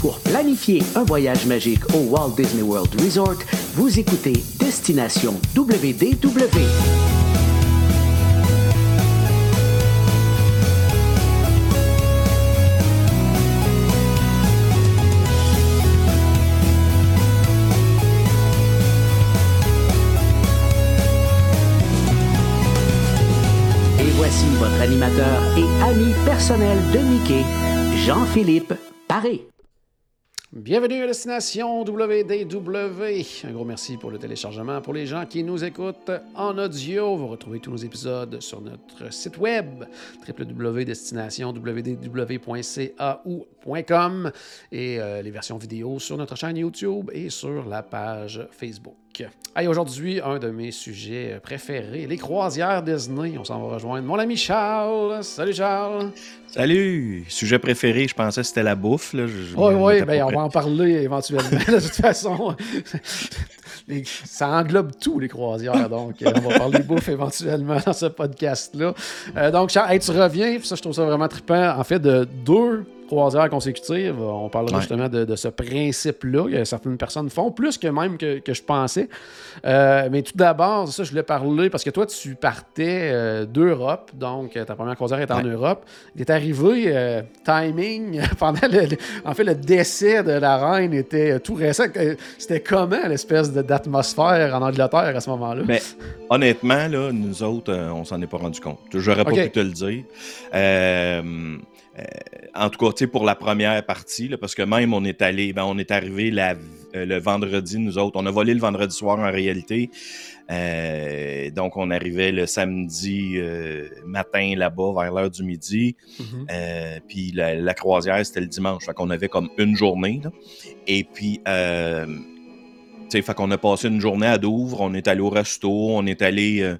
Pour planifier un voyage magique au Walt Disney World Resort, vous écoutez Destination WDW. Et voici votre animateur et ami personnel de Mickey, Jean-Philippe Paré. Bienvenue à Destination WDW. Un gros merci pour le téléchargement. Pour les gens qui nous écoutent en audio, vous retrouvez tous nos épisodes sur notre site web www.destinationwdw.ca ou .com et euh, les versions vidéo sur notre chaîne YouTube et sur la page Facebook. Hey, Aujourd'hui, un de mes sujets préférés, les croisières Disney. On s'en va rejoindre mon ami Charles. Salut Charles. Salut! Sujet préféré, je pensais que c'était la bouffe. Là. Je- Oui, oui, ben, on va en parler éventuellement. de toute façon, ça englobe tout, les croisières. Donc, euh, on va parler bouffe éventuellement dans ce podcast-là. Euh, donc, Charles, hey, tu reviens, ça, je trouve ça vraiment trippant. En fait, de deux croisières consécutives, on parlera Ouais. justement de, de ce principe-là que certaines personnes font, plus que même que, que je pensais. Euh, mais tout d'abord, ça, je voulais parler parce que toi, tu partais euh, d'Europe, donc euh, ta première croisière est en. Europe. Il est arrivé, euh, timing, pendant le, le- En fait, le décès de la reine était tout récent. C'était comment l'espèce de- d'atmosphère en Angleterre à ce moment-là? Ben, honnêtement, là, nous autres, on s'en est pas rendu compte. J'aurais pas pu te le dire. Euh, en tout cas, tu sais, pour la première partie, là, parce que même on est allé, ben, on est arrivé la- euh, le vendredi, nous autres. On a volé le vendredi soir en réalité. Euh, donc, on arrivait le samedi euh, matin là-bas, vers l'heure du midi. Mhm. Euh, puis la, la croisière, c'était le dimanche. Fait qu'on avait comme une journée. là. Et puis, euh, tu sais, fait qu'on a passé une journée à Douvres. On est allé au resto. On est allé.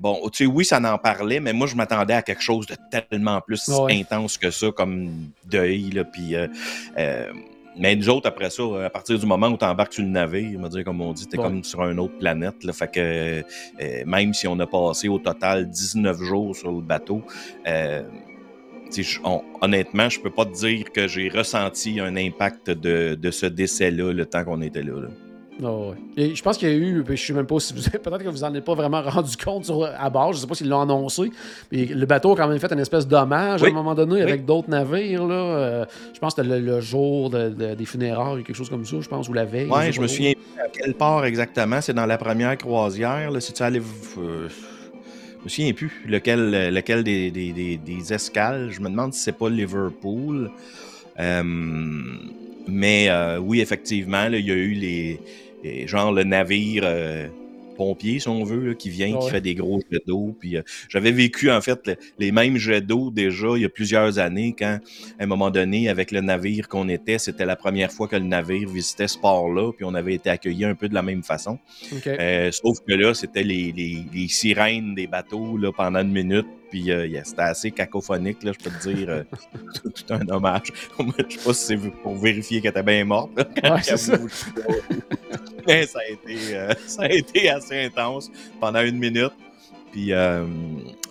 Bon, tu sais, oui, ça en parlait, mais moi, je m'attendais à quelque chose de tellement plus Ouais. intense que ça, comme deuil. Là, puis, euh, euh, mais nous autres, après ça, à partir du moment où tu embarques sur le navire, on va dire, comme on dit, t'es Ouais. comme sur une autre planète. Là, fait que euh, même si on a passé au total 19 jours sur le bateau, euh, on- honnêtement, je peux pas te dire que j'ai ressenti un impact de, de ce décès-là le temps qu'on était là. là. Ah ouais. Et je pense qu'il y a eu, je sais même pas si vous peut-être que vous en êtes pas vraiment rendu compte sur- à bord, je sais pas s'ils l'ont annoncé, mais le bateau a quand même fait une espèce d'hommage à Oui. un moment donné Oui. avec d'autres navires. Là. Euh, je pense que c'était le, le jour de- de- des funérailles, quelque chose comme ça, je pense, ou la veille. Sais je me souviens plus à quelle part exactement. C'est dans la première croisière. Si tu allais. euh, je me souviens plus lequel, lequel des, des, des- des escales. Je me demande si c'est pas Liverpool. Euh, mais euh, oui, effectivement, là, il y a eu les, genre le navire euh, pompier, si on veut, là, qui vient, qui fait des gros jets d'eau. Puis euh, j'avais vécu en fait le- les mêmes jets d'eau déjà il y a plusieurs années quand, à un moment donné, avec le navire qu'on était, c'était la première fois que le navire visitait ce port-là, puis on avait été accueillis un peu de la même façon. Euh, sauf que là, c'était les, les- les sirènes des bateaux là, pendant une minute. Puis euh, yeah, c'était assez cacophonique, là, je peux te dire. euh, tout, un hommage. je sais pas si c'est pour vérifier qu'elle était bien morte. là, quand Ouais, c'est elle ça. Mais ça a, été, euh, ça a été assez intense pendant une minute. Puis euh,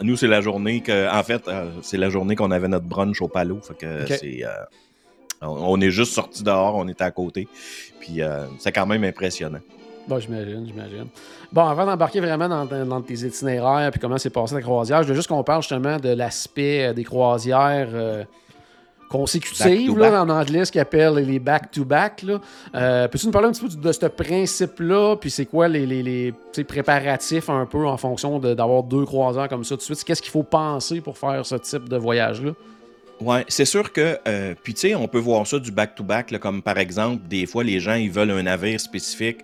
nous, c'est la journée que. En fait, euh, c'est la journée qu'on avait notre brunch au palo. Fait que Ok. c'est. euh, on, on est juste sorti dehors, on était à côté. Puis c'est quand même impressionnant. Bon, j'imagine, j'imagine. Bon, avant d'embarquer vraiment dans, dans- tes itinéraires puis comment s'est passé la croisière, je veux juste qu'on parle justement de l'aspect euh, des croisières euh, consécutives, Back là, en anglais, ce qu'ils appellent les back-to-back. là. Euh, Peux-tu nous parler un petit peu de ce principe-là, puis c'est quoi les, les, les, préparatifs un peu en fonction de- d'avoir deux croisières comme ça tout de suite? Qu'est-ce qu'il faut penser pour faire ce type de voyage-là? Ouais, c'est sûr que, euh, puis tu sais, on peut voir ça du back-to-back, là, comme par exemple, des fois, les gens, ils veulent un navire spécifique.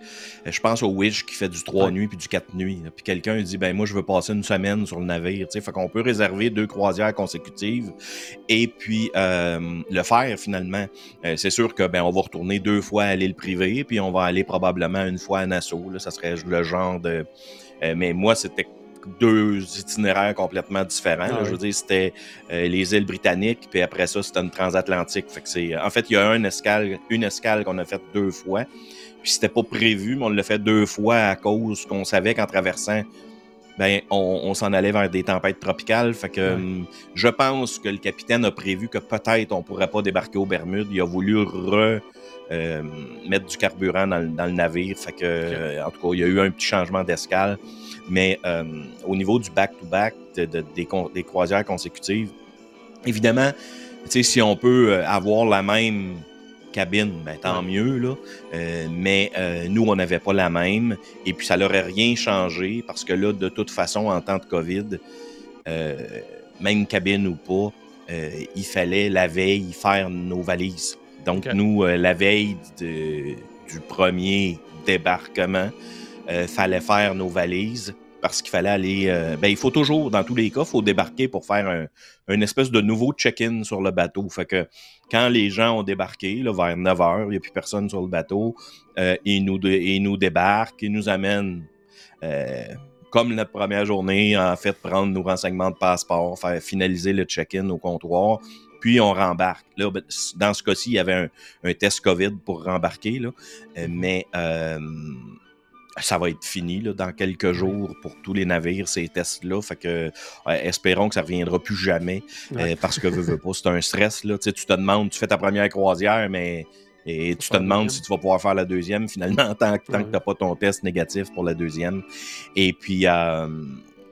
Euh, je pense au Wish qui fait du 3 Ouais. nuits puis du 4 nuits. là. Puis quelqu'un dit, ben moi, je veux passer une semaine sur le navire. Tu sais, fait qu'on peut réserver deux croisières consécutives et puis euh, le faire finalement. Euh, c'est sûr que, ben, on va retourner deux fois à l'île privée, puis on va aller probablement une fois à Nassau. Là, ça serait le genre de. euh, mais moi, c'était deux itinéraires complètement différents. là. Ah. Je veux dire, c'était euh, les îles britanniques, puis après ça, c'était une transatlantique. Fait que c'est, en fait, il y a une escale, une escale qu'on a faite deux fois. Puis c'était pas prévu, mais on l'a fait deux fois à cause qu'on savait qu'en traversant ben, on, s'en allait vers des tempêtes tropicales. Fait que hum, je pense que le capitaine a prévu que peut-être on pourrait pas débarquer aux Bermudes. Il a voulu re, euh, mettre du carburant dans, le navire. Fait que, en tout cas, il y a eu un petit changement d'escale. Mais hum, au niveau du back-to-back, des, des, croisières consécutives, évidemment, si on peut euh, avoir la même cabine, ben, tant mieux. Là. Euh, mais euh, nous, on n'avait pas la même. Et puis, ça n'aurait rien changé parce que là, de toute façon, en temps de COVID, même cabine ou pas, il fallait la veille faire nos valises. Donc, nous, la veille du premier débarquement, fallait faire nos valises parce qu'il fallait aller. Euh, ben, il faut toujours, dans tous les cas, il faut débarquer pour faire un, une espèce de nouveau check-in sur le bateau. Fait que quand les gens ont débarqué, là, vers 9 h, il n'y a plus personne sur le bateau, euh, ils, nous, ils nous débarquent, ils nous amènent. Euh, comme notre première journée, en fait, prendre nos renseignements de passeport, faire finaliser le check-in au comptoir, puis on rembarque. Là, ben, dans ce cas-ci, il y avait un, un, test COVID pour rembarquer, là, mais ça va être fini là, dans quelques jours pour tous les navires, ces tests-là. Fait que espérons que ça ne reviendra plus jamais. Euh, parce que veux, pas, c'est un stress. Là. Tu, te demandes, tu fais ta première croisière, mais et tu te demandes si tu vas pouvoir faire la deuxième finalement, tant, tant que tu n'as pas ton test négatif pour la deuxième. Et puis euh,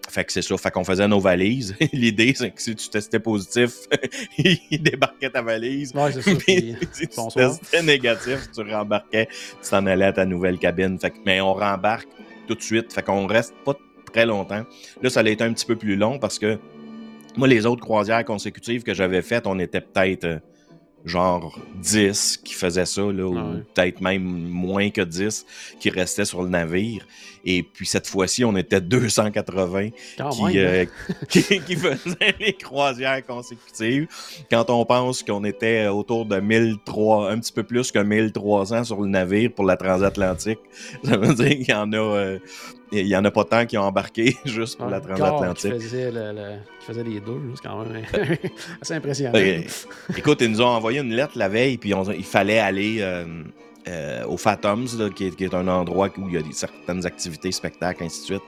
fait que c'est ça. Fait qu'on faisait nos valises. L'idée, c'est que si tu testais positif, il débarquait ta valise. Ouais, c'est ça. si tu testais négatif, tu rembarquais, tu t'en allais à ta nouvelle cabine. Fait que, mais on rembarque tout de suite. Fait qu'on reste pas très longtemps. Là, ça allait être un petit peu plus long parce que moi, les autres croisières consécutives que j'avais faites, on était peut-être euh, genre 10 qui faisaient ça, là, ou peut-être même moins que 10 qui restaient sur le navire. Et puis cette fois-ci, on était 280 euh, qui, qui, faisaient les croisières consécutives. Quand on pense qu'on était autour de 1003, un petit peu plus que 1300 sur le navire pour la transatlantique, ça veut dire qu'il y en a euh, il n'y en a pas tant qui ont embarqué juste pour la transatlantique. Qui faisait, qui faisait les deux, c'est quand même assez impressionnant. écoute, ils nous ont envoyé une lettre la veille, puis il fallait aller euh, euh, au Fatums, qui, est, un endroit où il y a certaines activités, spectacles, ainsi de suite.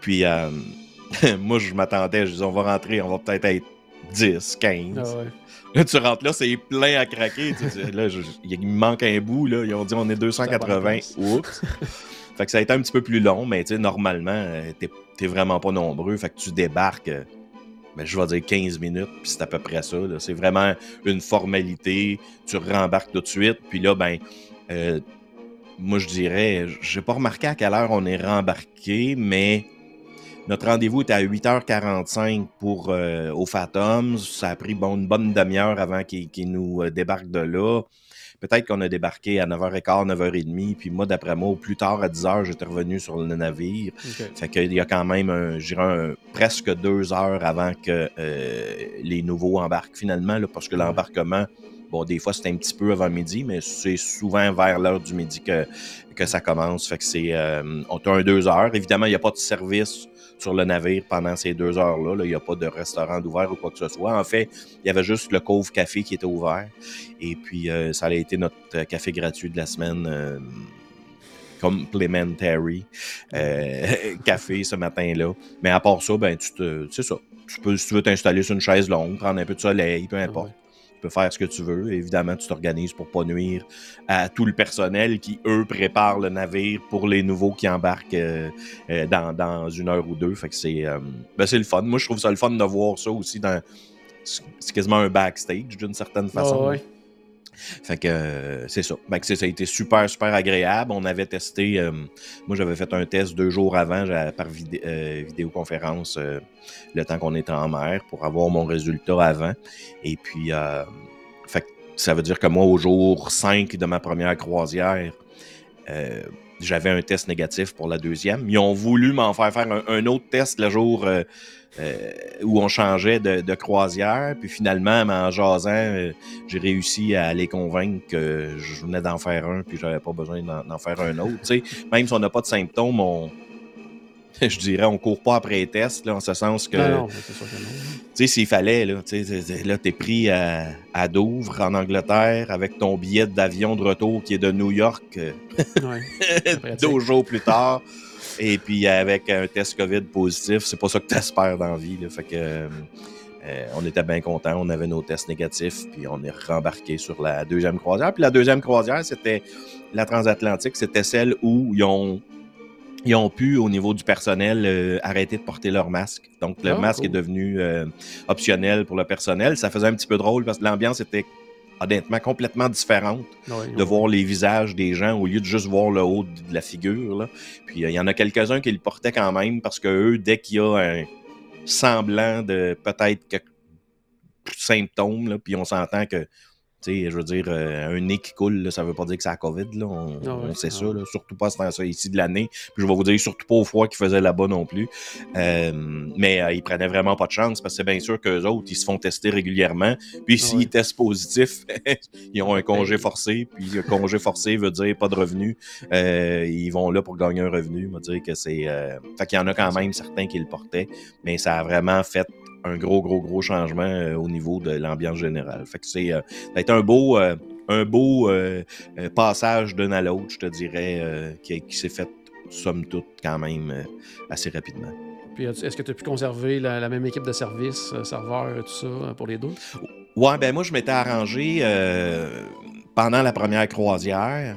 Puis euh, moi, je m'attendais, je disais, on va rentrer, on va peut-être être 10, 15. Ah là, tu rentres là, c'est plein à craquer. là, il me manque un bout. Là. Ils ont dit on est 280. Oups. Fait que ça a été un petit peu plus long, mais tu sais, normalement, euh, t'es vraiment pas nombreux. Fait que tu débarques, euh, ben, je vais dire 15 minutes, puis c'est à peu près ça. C'est vraiment une formalité. Tu rembarques tout de suite, puis là, ben, euh, moi, je dirais, j'ai pas remarqué à quelle heure on est rembarqué, mais notre rendez-vous était à 8h45 pour au Fatums. Ça a pris une bonne demi-heure avant qu'ils nous débarquent de là. Peut-être qu'on a débarqué à 9h15, 9h30, puis moi, d'après moi, au plus tard, à 10h, j'étais revenu sur le navire. Fait qu'il y a quand même, un, un, presque deux heures avant que euh, les nouveaux embarquent finalement, là, parce que l'embarquement, bon, des fois, c'est un petit peu avant midi, mais c'est souvent vers l'heure du midi que, que ça commence. Fait que c'est, euh, on a un deux heures. Évidemment, il n'y a pas de service sur le navire pendant ces deux heures-là. Il n'y a pas de restaurant d'ouvert ou quoi que ce soit. En fait, il y avait juste le Cove Café qui était ouvert. Et puis, euh, ça a été notre café gratuit de la semaine. Euh, complementary euh, café ce matin-là. Mais à part ça, ben tu te. C'est ça. Tu peux, si tu veux t'installer sur une chaise longue, prendre un peu de soleil, peu importe tu peux faire ce que tu veux. Évidemment, tu t'organises pour pas nuire à tout le personnel qui, eux, préparent le navire pour les nouveaux qui embarquent euh, euh, dans, une heure ou deux. Fait que c'est euh, ben, le fun. Moi, je trouve ça le fun de voir ça aussi dans. C'est quasiment un backstage d'une certaine façon. Fait que euh, c'est ça. ça a été super, super agréable. On avait testé, euh, moi j'avais fait un test deux jours avant par euh, vidéoconférence le temps qu'on était en mer pour avoir mon résultat avant. Et puis, fait ça veut dire que moi, au jour 5 de ma première croisière, j'avais un test négatif pour la deuxième. Ils ont voulu m'en faire faire un, autre test le jour euh, où on changeait de, croisière. Puis finalement, en jasant, euh, j'ai réussi à les convaincre que je venais d'en faire un, puis j'avais pas besoin d'en faire un autre. même si on n'a pas de symptômes, on, je dirais, on court pas après les tests, là, en ce sens que. Non, tu sais, s'il fallait, là, tu là, t'es pris à, à, Douvres, en Angleterre, avec ton billet d'avion de retour qui est de New York, euh, deux jours plus tard. Et puis avec un test COVID positif, c'est pas ça que tu espères dans la vie. Là. Fait que euh, on était bien contents, on avait nos tests négatifs, puis on est rembarqué sur la deuxième croisière. Puis la deuxième croisière, c'était la transatlantique, c'était celle où ils ont ils ont pu, au niveau du personnel, euh, arrêter de porter leur masque. Donc, le Ah, masque cool. est devenu euh, optionnel pour le personnel. Ça faisait un petit peu drôle parce que l'ambiance était honnêtement complètement différente de voir les visages des gens au lieu de juste voir le haut de la figure. Là. Puis, euh, il y en a quelques-uns qui le portaient quand même parce que eux, dès qu'il y a un semblant de peut-être quelques symptômes, là, puis on s'entend que je veux dire, euh, un nez qui coule, là, ça veut pas dire que c'est la COVID. Là. On, Ah ouais, on sait ah ça, là. surtout pas à ce temps-là ici de l'année. Puis je vais vous dire, surtout pas au froid qu'ils faisaient là-bas non plus. Euh, mais euh, ils prenaient vraiment pas de chance parce que c'est bien sûr qu'eux autres, ils se font tester régulièrement. Puis s'ils Ouais. testent positif, ils ont un congé Ben- forcé. Puis un congé forcé veut dire pas de revenus. Euh, ils vont là pour gagner un revenu. On va dire que c'est. Euh... Fait qu'il y en a quand même certains qui le portaient. Mais ça a vraiment fait un gros, gros, gros changement euh, au niveau de l'ambiance générale. Fait que c'est euh, ça a été un beau, euh, un beau passage d'un à l'autre, je te dirais, qui, qui s'est fait, somme toute, quand même assez rapidement. Puis est-ce que tu as pu conserver la, la même équipe de service, serveur, tout ça, pour les deux? Ouais, ben moi, je m'étais arrangé pendant la première croisière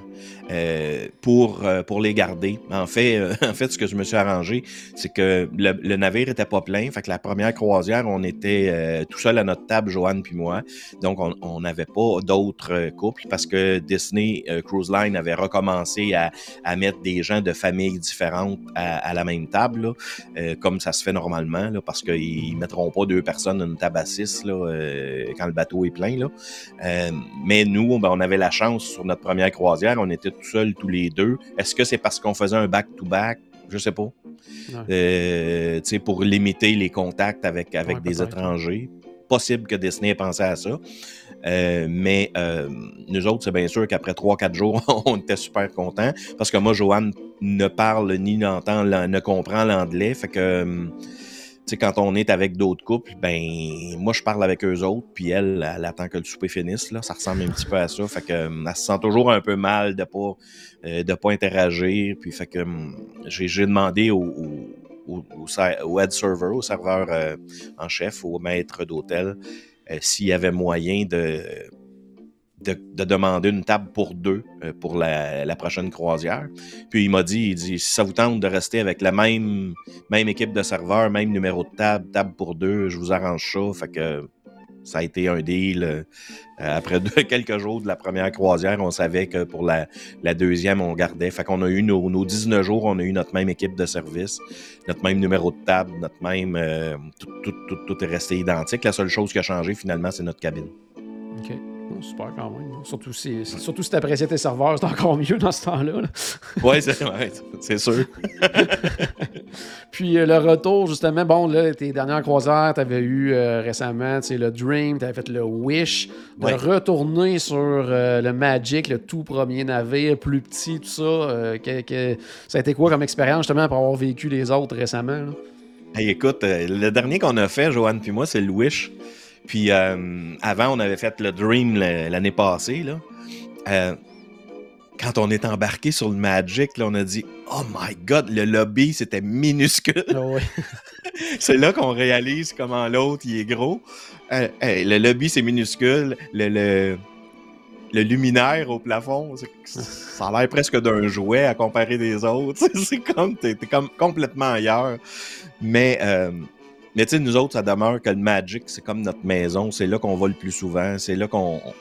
euh, pour, euh, pour les garder. En fait, euh, en fait, ce que je me suis arrangé, c'est que le, navire était pas plein. Fait que la première croisière, on était tout seul à notre table, Joanne puis moi. Donc, on- n'avait pas d'autres couples parce que Disney Cruise Line avait recommencé à, à mettre des gens de familles différentes à, la même table, comme ça se fait normalement, parce qu'ils mettront pas deux personnes à une table à six là, quand le bateau est plein. Là. Mais nous, ben, on avait la chance sur notre première croisière, on était tout seuls tous les deux. Est-ce que c'est parce qu'on faisait un back-to-back? Je sais pas. Euh, tu sais, pour limiter les contacts avec, avec Ouais, des étrangers. Possible que Disney ait pensé à ça. Euh, mais euh, nous autres, c'est bien sûr qu'après 3-4 jours, on était super contents. Parce que moi, Joanne ne parle ni n'entend, ne comprend l'anglais. Fait que, euh, tu quand on est avec d'autres couples, ben, moi, je parle avec eux autres, puis elle, elle attend que le souper finisse. Là. Ça ressemble un petit peu à ça. Fait que, euh, elle se sent toujours un peu mal de pas, euh, de pas interagir. Puis, fait que, hum, j'ai demandé au, au head server, au serveur euh, en chef, au maître d'hôtel, euh, s'il y avait moyen de, de, de demander une table pour deux euh, pour la, prochaine croisière. Puis il m'a dit, il dit, si ça vous tente de rester avec la même, même équipe de serveurs, même numéro de table, table pour deux, je vous arrange ça. Ça a été un deal. euh, après quelques jours de la première croisière, on savait que pour la, la deuxième, on gardait. Fait qu'on a eu nos, nos 19 jours, on a eu notre même équipe de service, notre même numéro de table, notre même... euh, tout, tout, tout, tout est resté identique. La seule chose qui a changé, finalement, c'est notre cabine. OK. Oh, super quand même. Surtout si, surtout si tu appréciais tes serveurs, c'est encore mieux dans ce temps-là. là. Oui, c'est sûr. Puis euh, le retour, justement, bon, là, tes dernières croisières, tu avais eu euh, récemment le Dream, tu avais fait le Wish. De Ouais. retourner sur euh, le Magic, le tout premier navire, plus petit, tout ça. euh, que- que- ça a été quoi comme expérience, justement, pour avoir vécu les autres récemment? là? Hey, écoute, le dernier qu'on a fait, Joanne puis moi, c'est le Wish. Puis euh, avant, on avait fait le Dream l'année passée. Là. Euh, quand on est embarqué sur le Magic, là, on a dit Oh my God, le lobby, c'était minuscule. Ah c'est là qu'on réalise comment l'autre, il est gros. Euh, hey, le lobby, c'est minuscule. Le, le, le luminaire au plafond, ça a l'air presque d'un jouet à comparer des autres. c'est comme, t'es, t'es comme complètement ailleurs. Mais, euh, mais tu sais, nous autres, ça demeure que le Magic, c'est comme notre maison. C'est là qu'on va le plus souvent. C'est là qu'on. on-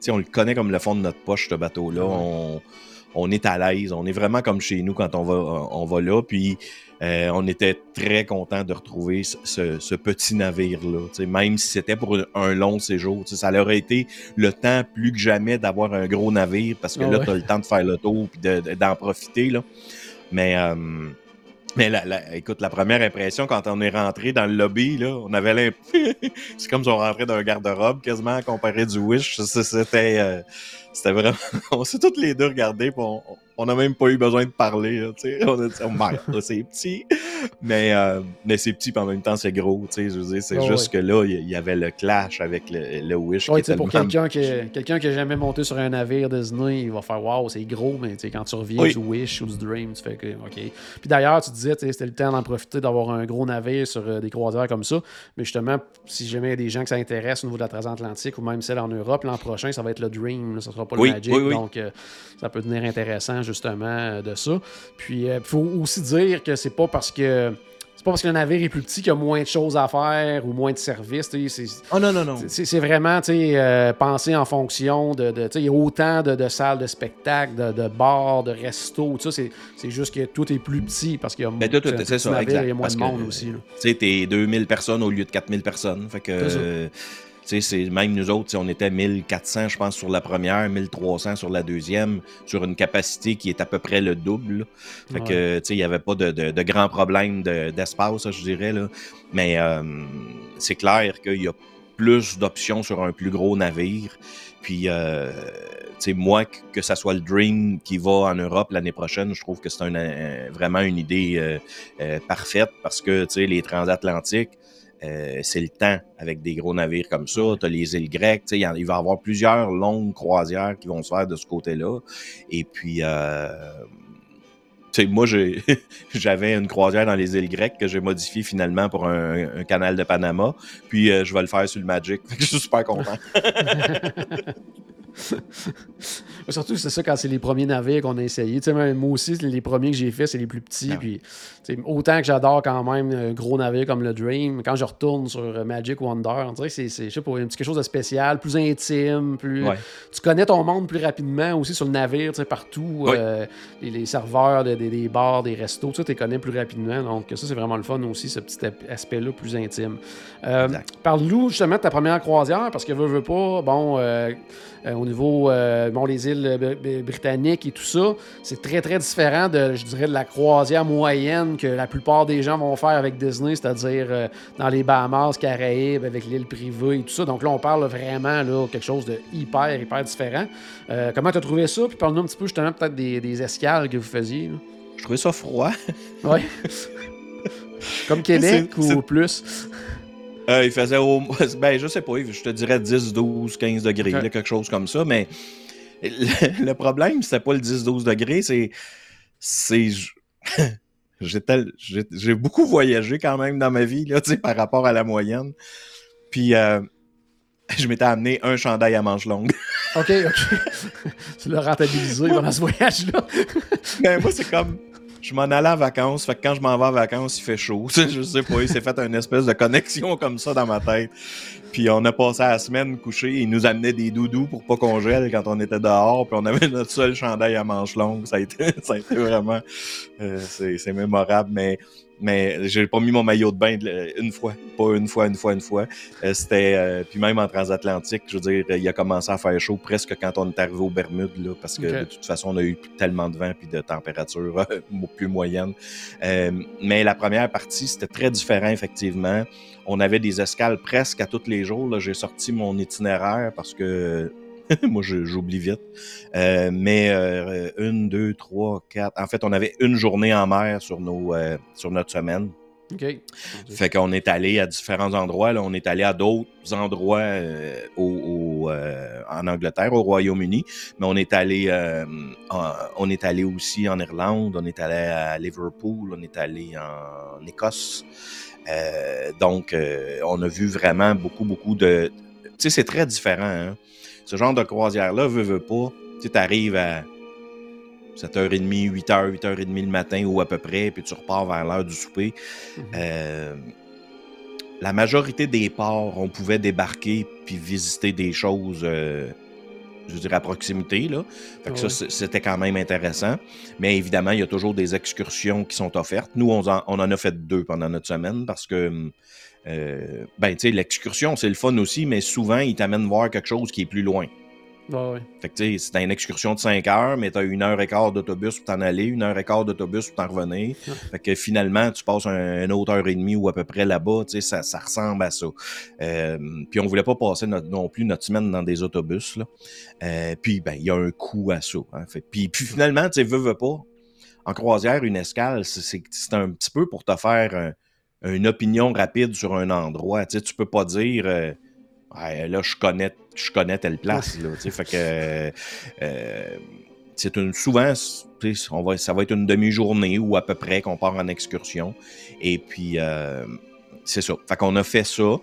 tu sais, on le connaît comme le fond de notre poche, ce bateau-là. Ouais. On, on est à l'aise. On est vraiment comme chez nous quand on va, on va là. Puis euh, on était très content de retrouver ce, petit navire-là. Tu sais, Même si c'était pour un, long séjour. Tu sais, Ça leur aurait été le temps plus que jamais d'avoir un gros navire parce que Ah là, ouais. tu as le temps de faire le tour et de- de- d'en profiter. Là. Mais, euh, mais la, écoute, la première impression quand on est rentré dans le lobby, là, on avait l'impression. c'est comme si on rentrait dans un garde-robe quasiment comparé du Wish. C'était. euh, c'était vraiment. On s'est tous les deux regardés, on on n'a même pas eu besoin de parler. là, on a dit, oh merde, là, c'est petit. mais, euh, mais c'est petit, puis en même temps, c'est gros. C'est juste que là, il y, avait le clash avec le, Wish. Oui, pour quelqu'un qui n'a jamais monté sur un navire Disney, il va faire Waouh, c'est gros, mais quand tu reviens du Wish ou du Dream, tu fais que OK. Puis d'ailleurs, tu disais, c'était le temps d'en profiter d'avoir un gros navire sur euh, des croisières comme ça. Mais justement, si jamais il y a des gens qui s'intéressent au niveau de la transatlantique ou même celle en Europe, l'an prochain, ça va être le Dream, ça sera pas le Magic. donc, euh, ça peut devenir intéressant, justement, de ça. Puis, il faut aussi dire que c'est pas parce que c'est pas parce que le navire est plus petit qu'il y a moins de choses à faire ou moins de services. Oh non, non, non. C'est vraiment euh, penser en fonction de. il y a autant de, salles de spectacle, de, de bars, de restos. C'est juste que tout est plus petit parce qu'il y a, ben, tout, navire, il y a moins de monde aussi. Tu sais, t'es 2000 personnes au lieu de 4000 personnes. Fait que c'est même nous autres, on était 1400, je pense, sur la première, 1300 sur la deuxième, sur une capacité qui est à peu près le double. Fait que, il n'y avait pas de, de, grands problèmes d'espace, je dirais. Là. Mais euh, c'est clair qu'il y a plus d'options sur un plus gros navire. Puis, euh, moi, que ça soit le Dream qui va en Europe l'année prochaine, je trouve que c'est vraiment une idée euh, euh, parfaite parce que, les transatlantiques, euh, c'est le temps avec des gros navires comme ça. Tu as les îles grecques. Il, il va y avoir plusieurs longues croisières qui vont se faire de ce côté-là. Et puis, euh, moi, j'avais une croisière dans les îles grecques que j'ai modifiée finalement pour un, canal de Panama. Puis, euh, je vais le faire sur le Magic. je suis super content. Surtout, c'est ça quand c'est les premiers navires qu'on a essayé. moi aussi, les premiers que j'ai fait, c'est les plus petits. Ah puis, autant que j'adore quand même un gros navire comme le Dream, quand je retourne sur euh, Magic Wonder, on dirait que c'est quelque chose de spécial, plus intime, plus. Tu connais ton monde plus rapidement aussi sur le navire, partout. Euh, les, serveurs des bars, des restos, tu les connais plus rapidement. Donc, ça, c'est vraiment le fun aussi, ce petit aspect-là plus intime. Euh, parle-nous justement de ta première croisière, parce que veux, veux pas, bon. Euh, au niveau euh, bon, les îles euh, britanniques et tout ça, c'est très très différent de, je dirais, de la croisière moyenne que la plupart des gens vont faire avec Disney, c'est-à-dire dans les Bahamas, Caraïbes, avec l'île privée et tout ça. Donc là, on parle vraiment là, quelque chose de hyper, hyper différent. comment tu as trouvé ça? Puis parle-nous un petit peu justement peut-être des, escales que vous faisiez. Je trouvais ça froid. oui. Comme Québec ou plus? Euh, il faisait au ben je sais pas, je te dirais 10, 12, 15 degrés, quelque chose comme ça, mais le, problème, c'était pas le 10, 12 degrés, c'est. c'est j'ai beaucoup voyagé quand même dans ma vie, là, par rapport à la moyenne. Puis euh, je m'étais amené un chandail à manches longues. OK, OK. tu l'as rentabilisé pendant ce voyage-là. ben, moi, c'est comme je m'en allais en vacances. Fait que quand je m'en vais en vacances, il fait chaud. je sais pas, il s'est fait une espèce de connexion comme ça dans ma tête. Puis on a passé la semaine couché. Il nous amenait des doudous pour pas qu'on gèle quand on était dehors. Puis on avait notre seul chandail à manches longues. Ça a été, ça a été vraiment... Euh, c'est mémorable, mais mais j'ai pas mis mon maillot de bain une fois, pas une fois, une fois, une fois. Euh, c'était euh, puis même en transatlantique, je veux dire, il a commencé à faire chaud presque quand on est arrivé aux Bermudes là, parce que de toute façon on a eu tellement de vent puis de température euh, plus moyenne. mais la première partie c'était très différent effectivement. On avait des escales presque à tous les jours. J'ai sorti mon itinéraire parce que Moi, j'oublie vite. Euh, mais euh, une, deux, trois, quatre. En fait, on avait une journée en mer sur, nos, euh, sur notre semaine. OK. Fait qu'on est allé à différents endroits. Là. On est allé à d'autres endroits au, en Angleterre, au Royaume-Uni. Mais on est allé on est allé aussi en Irlande, on est allé à Liverpool, on est allé en Écosse. donc, on a vu vraiment beaucoup, beaucoup de. Tu sais, c'est très différent. Hein? Ce genre de croisière-là, veut, veut pas, tu arrives à 7h30, 8h, 8h30 le matin ou à peu près, puis tu repars vers l'heure du souper. Mhm. Euh, la majorité des ports, on pouvait débarquer puis visiter des choses, euh, je dirais, à proximité. Là. Fait que ça, c'était quand même intéressant. Mais évidemment, il y a toujours des excursions qui sont offertes. Nous, on en, on en a fait deux pendant notre semaine parce que euh, ben, tu sais, l'excursion, c'est le fun aussi, mais souvent, ils t'amènent voir quelque chose qui est plus loin. ouais. Fait que, tu sais, c'est une excursion de 5 heures, mais tu as une heure et quart d'autobus pour t'en aller, une heure et quart d'autobus pour t'en revenir. Fait que finalement, tu passes une autre heure et demie ou à peu près là-bas, tu sais, ça, ça, ressemble à ça. Euh, puis on voulait pas passer non plus notre semaine dans des autobus, là. Euh, puis, ben, il y a un coût à ça. Hein. Fait, puis, puis finalement, tu sais, veux, veux pas, en croisière, une escale, c'est un petit peu pour te faire une opinion rapide sur un endroit. Tu tu peux pas dire euh, là, je connais, je connais telle place. Souvent on va, ça va être une demi-journée ou à peu près qu'on part en excursion. Et puis euh, c'est ça. Fait qu'on a fait ça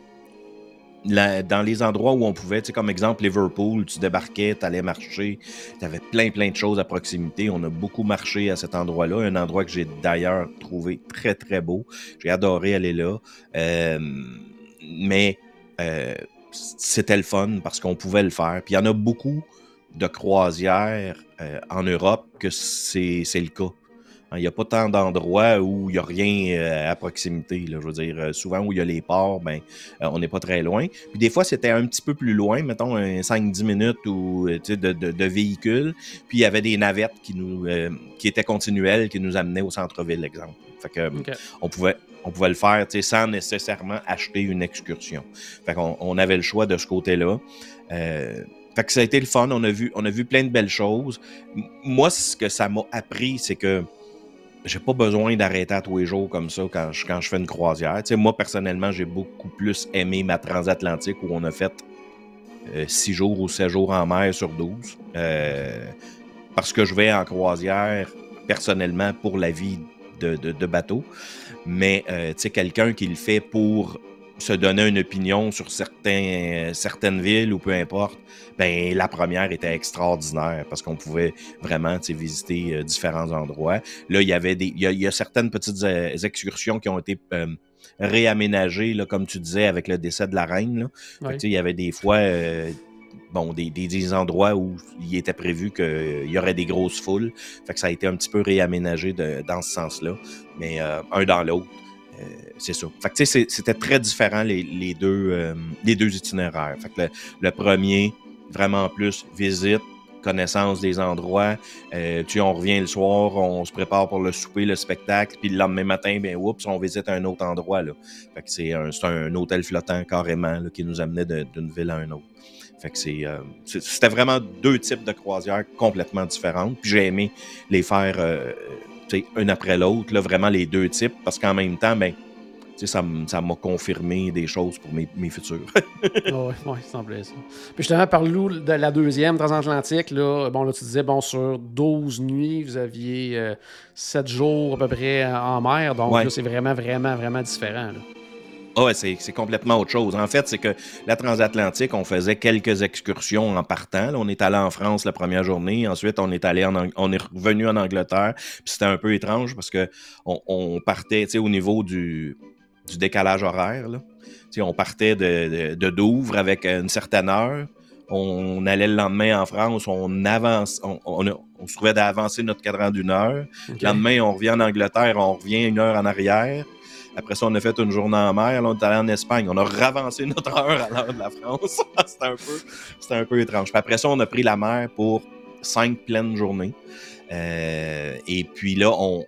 dans les endroits où on pouvait, tu sais, comme exemple Liverpool, tu débarquais, tu allais marcher, tu avais plein, plein de choses à proximité. On a beaucoup marché à cet endroit-là, un endroit que j'ai d'ailleurs trouvé très, très beau. J'ai adoré aller là. Euh, mais euh, c'était le fun parce qu'on pouvait le faire. Puis il y en a beaucoup de croisières euh, en Europe que c'est le cas. Hein, il n'y a pas tant d'endroits où il n'y a rien euh, à proximité. Là, je veux dire, euh, souvent où il y a les ports, ben, euh, on n'est pas très loin. Puis des fois, c'était un petit peu plus loin, mettons 5-10 minutes ou, de, de, de, véhicules. Puis il y avait des navettes qui, nous, qui étaient continuelles, qui nous amenaient au centre-ville, exemple. Fait que, on, pouvait, on pouvait le faire sans nécessairement acheter une excursion. Fait qu'on on avait le choix de ce côté-là. fait que ça a été le fun. On a vu, on a vu plein de belles choses. Moi, ce que ça m'a appris, c'est que j'ai pas besoin d'arrêter à tous les jours comme ça quand je, quand je fais une croisière. Moi, personnellement, j'ai beaucoup plus aimé ma transatlantique où on a fait 6 euh, jours ou 7 jours en mer sur 12. Euh, parce que je vais en croisière personnellement pour la vie de, de, bateau. Mais euh, tu quelqu'un qui le fait pour se donner une opinion sur certains, certaines villes ou peu importe, ben la première était extraordinaire parce qu'on pouvait vraiment visiter euh, différents endroits. Là, il y avait des, il y a, certaines petites euh, excursions qui ont été euh, réaménagées, là, comme tu disais, avec le décès de la reine. Là. Il y avait des fois bon, des, des, endroits où il était prévu qu'il y aurait des grosses foules. Fait que ça a été un petit peu réaménagé de, dans ce sens-là, mais un dans l'autre. Euh, c'est ça. Fait que, c'était très différent les, les deux, euh, les deux itinéraires. Fait que le, premier, vraiment plus visite, connaissance des endroits. Euh, tu on revient le soir, on se prépare pour le souper, le spectacle, puis le lendemain matin, ben oups, on visite un autre endroit. Là. Fait que c'est un, hôtel flottant carrément qui nous amenait d'une ville à un autre. Fait que c'est, c'était vraiment deux types de croisières complètement différentes. Puis j'ai aimé les faire un après l'autre, vraiment les deux types, parce qu'en même temps, ben, ça m'a confirmé des choses pour mes, mes futurs. oui, ouais, ça semblait ça. Puis justement, parle-nous de la deuxième transatlantique. Là, bon, là, tu disais, bon, sur 12 nuits, vous aviez 7 euh, jours à peu près en mer. Donc là, c'est vraiment, vraiment, vraiment différent. Là. Ah ouais, c'est complètement autre chose. En fait, c'est que la transatlantique, on faisait quelques excursions en partant. on est allé en France la première journée, ensuite on est allé en, on est revenu en Angleterre. Puis c'était un peu étrange parce que on, on partait, tu sais, au niveau du, du décalage horaire. Là. on partait de, de, Douvres avec une certaine heure. On allait le lendemain en France, on avance, on, on, se trouvait d'avancer notre cadran d'une heure. Le lendemain, on revient en Angleterre, on revient une heure en arrière. Après ça, on a fait une journée en mer. Là, on est allé en Espagne. On a ravancé notre heure à l'heure de la France. c'était un, peu, un peu étrange. Puis après ça, on a pris la mer pour cinq pleines journées. Euh, et puis là, on,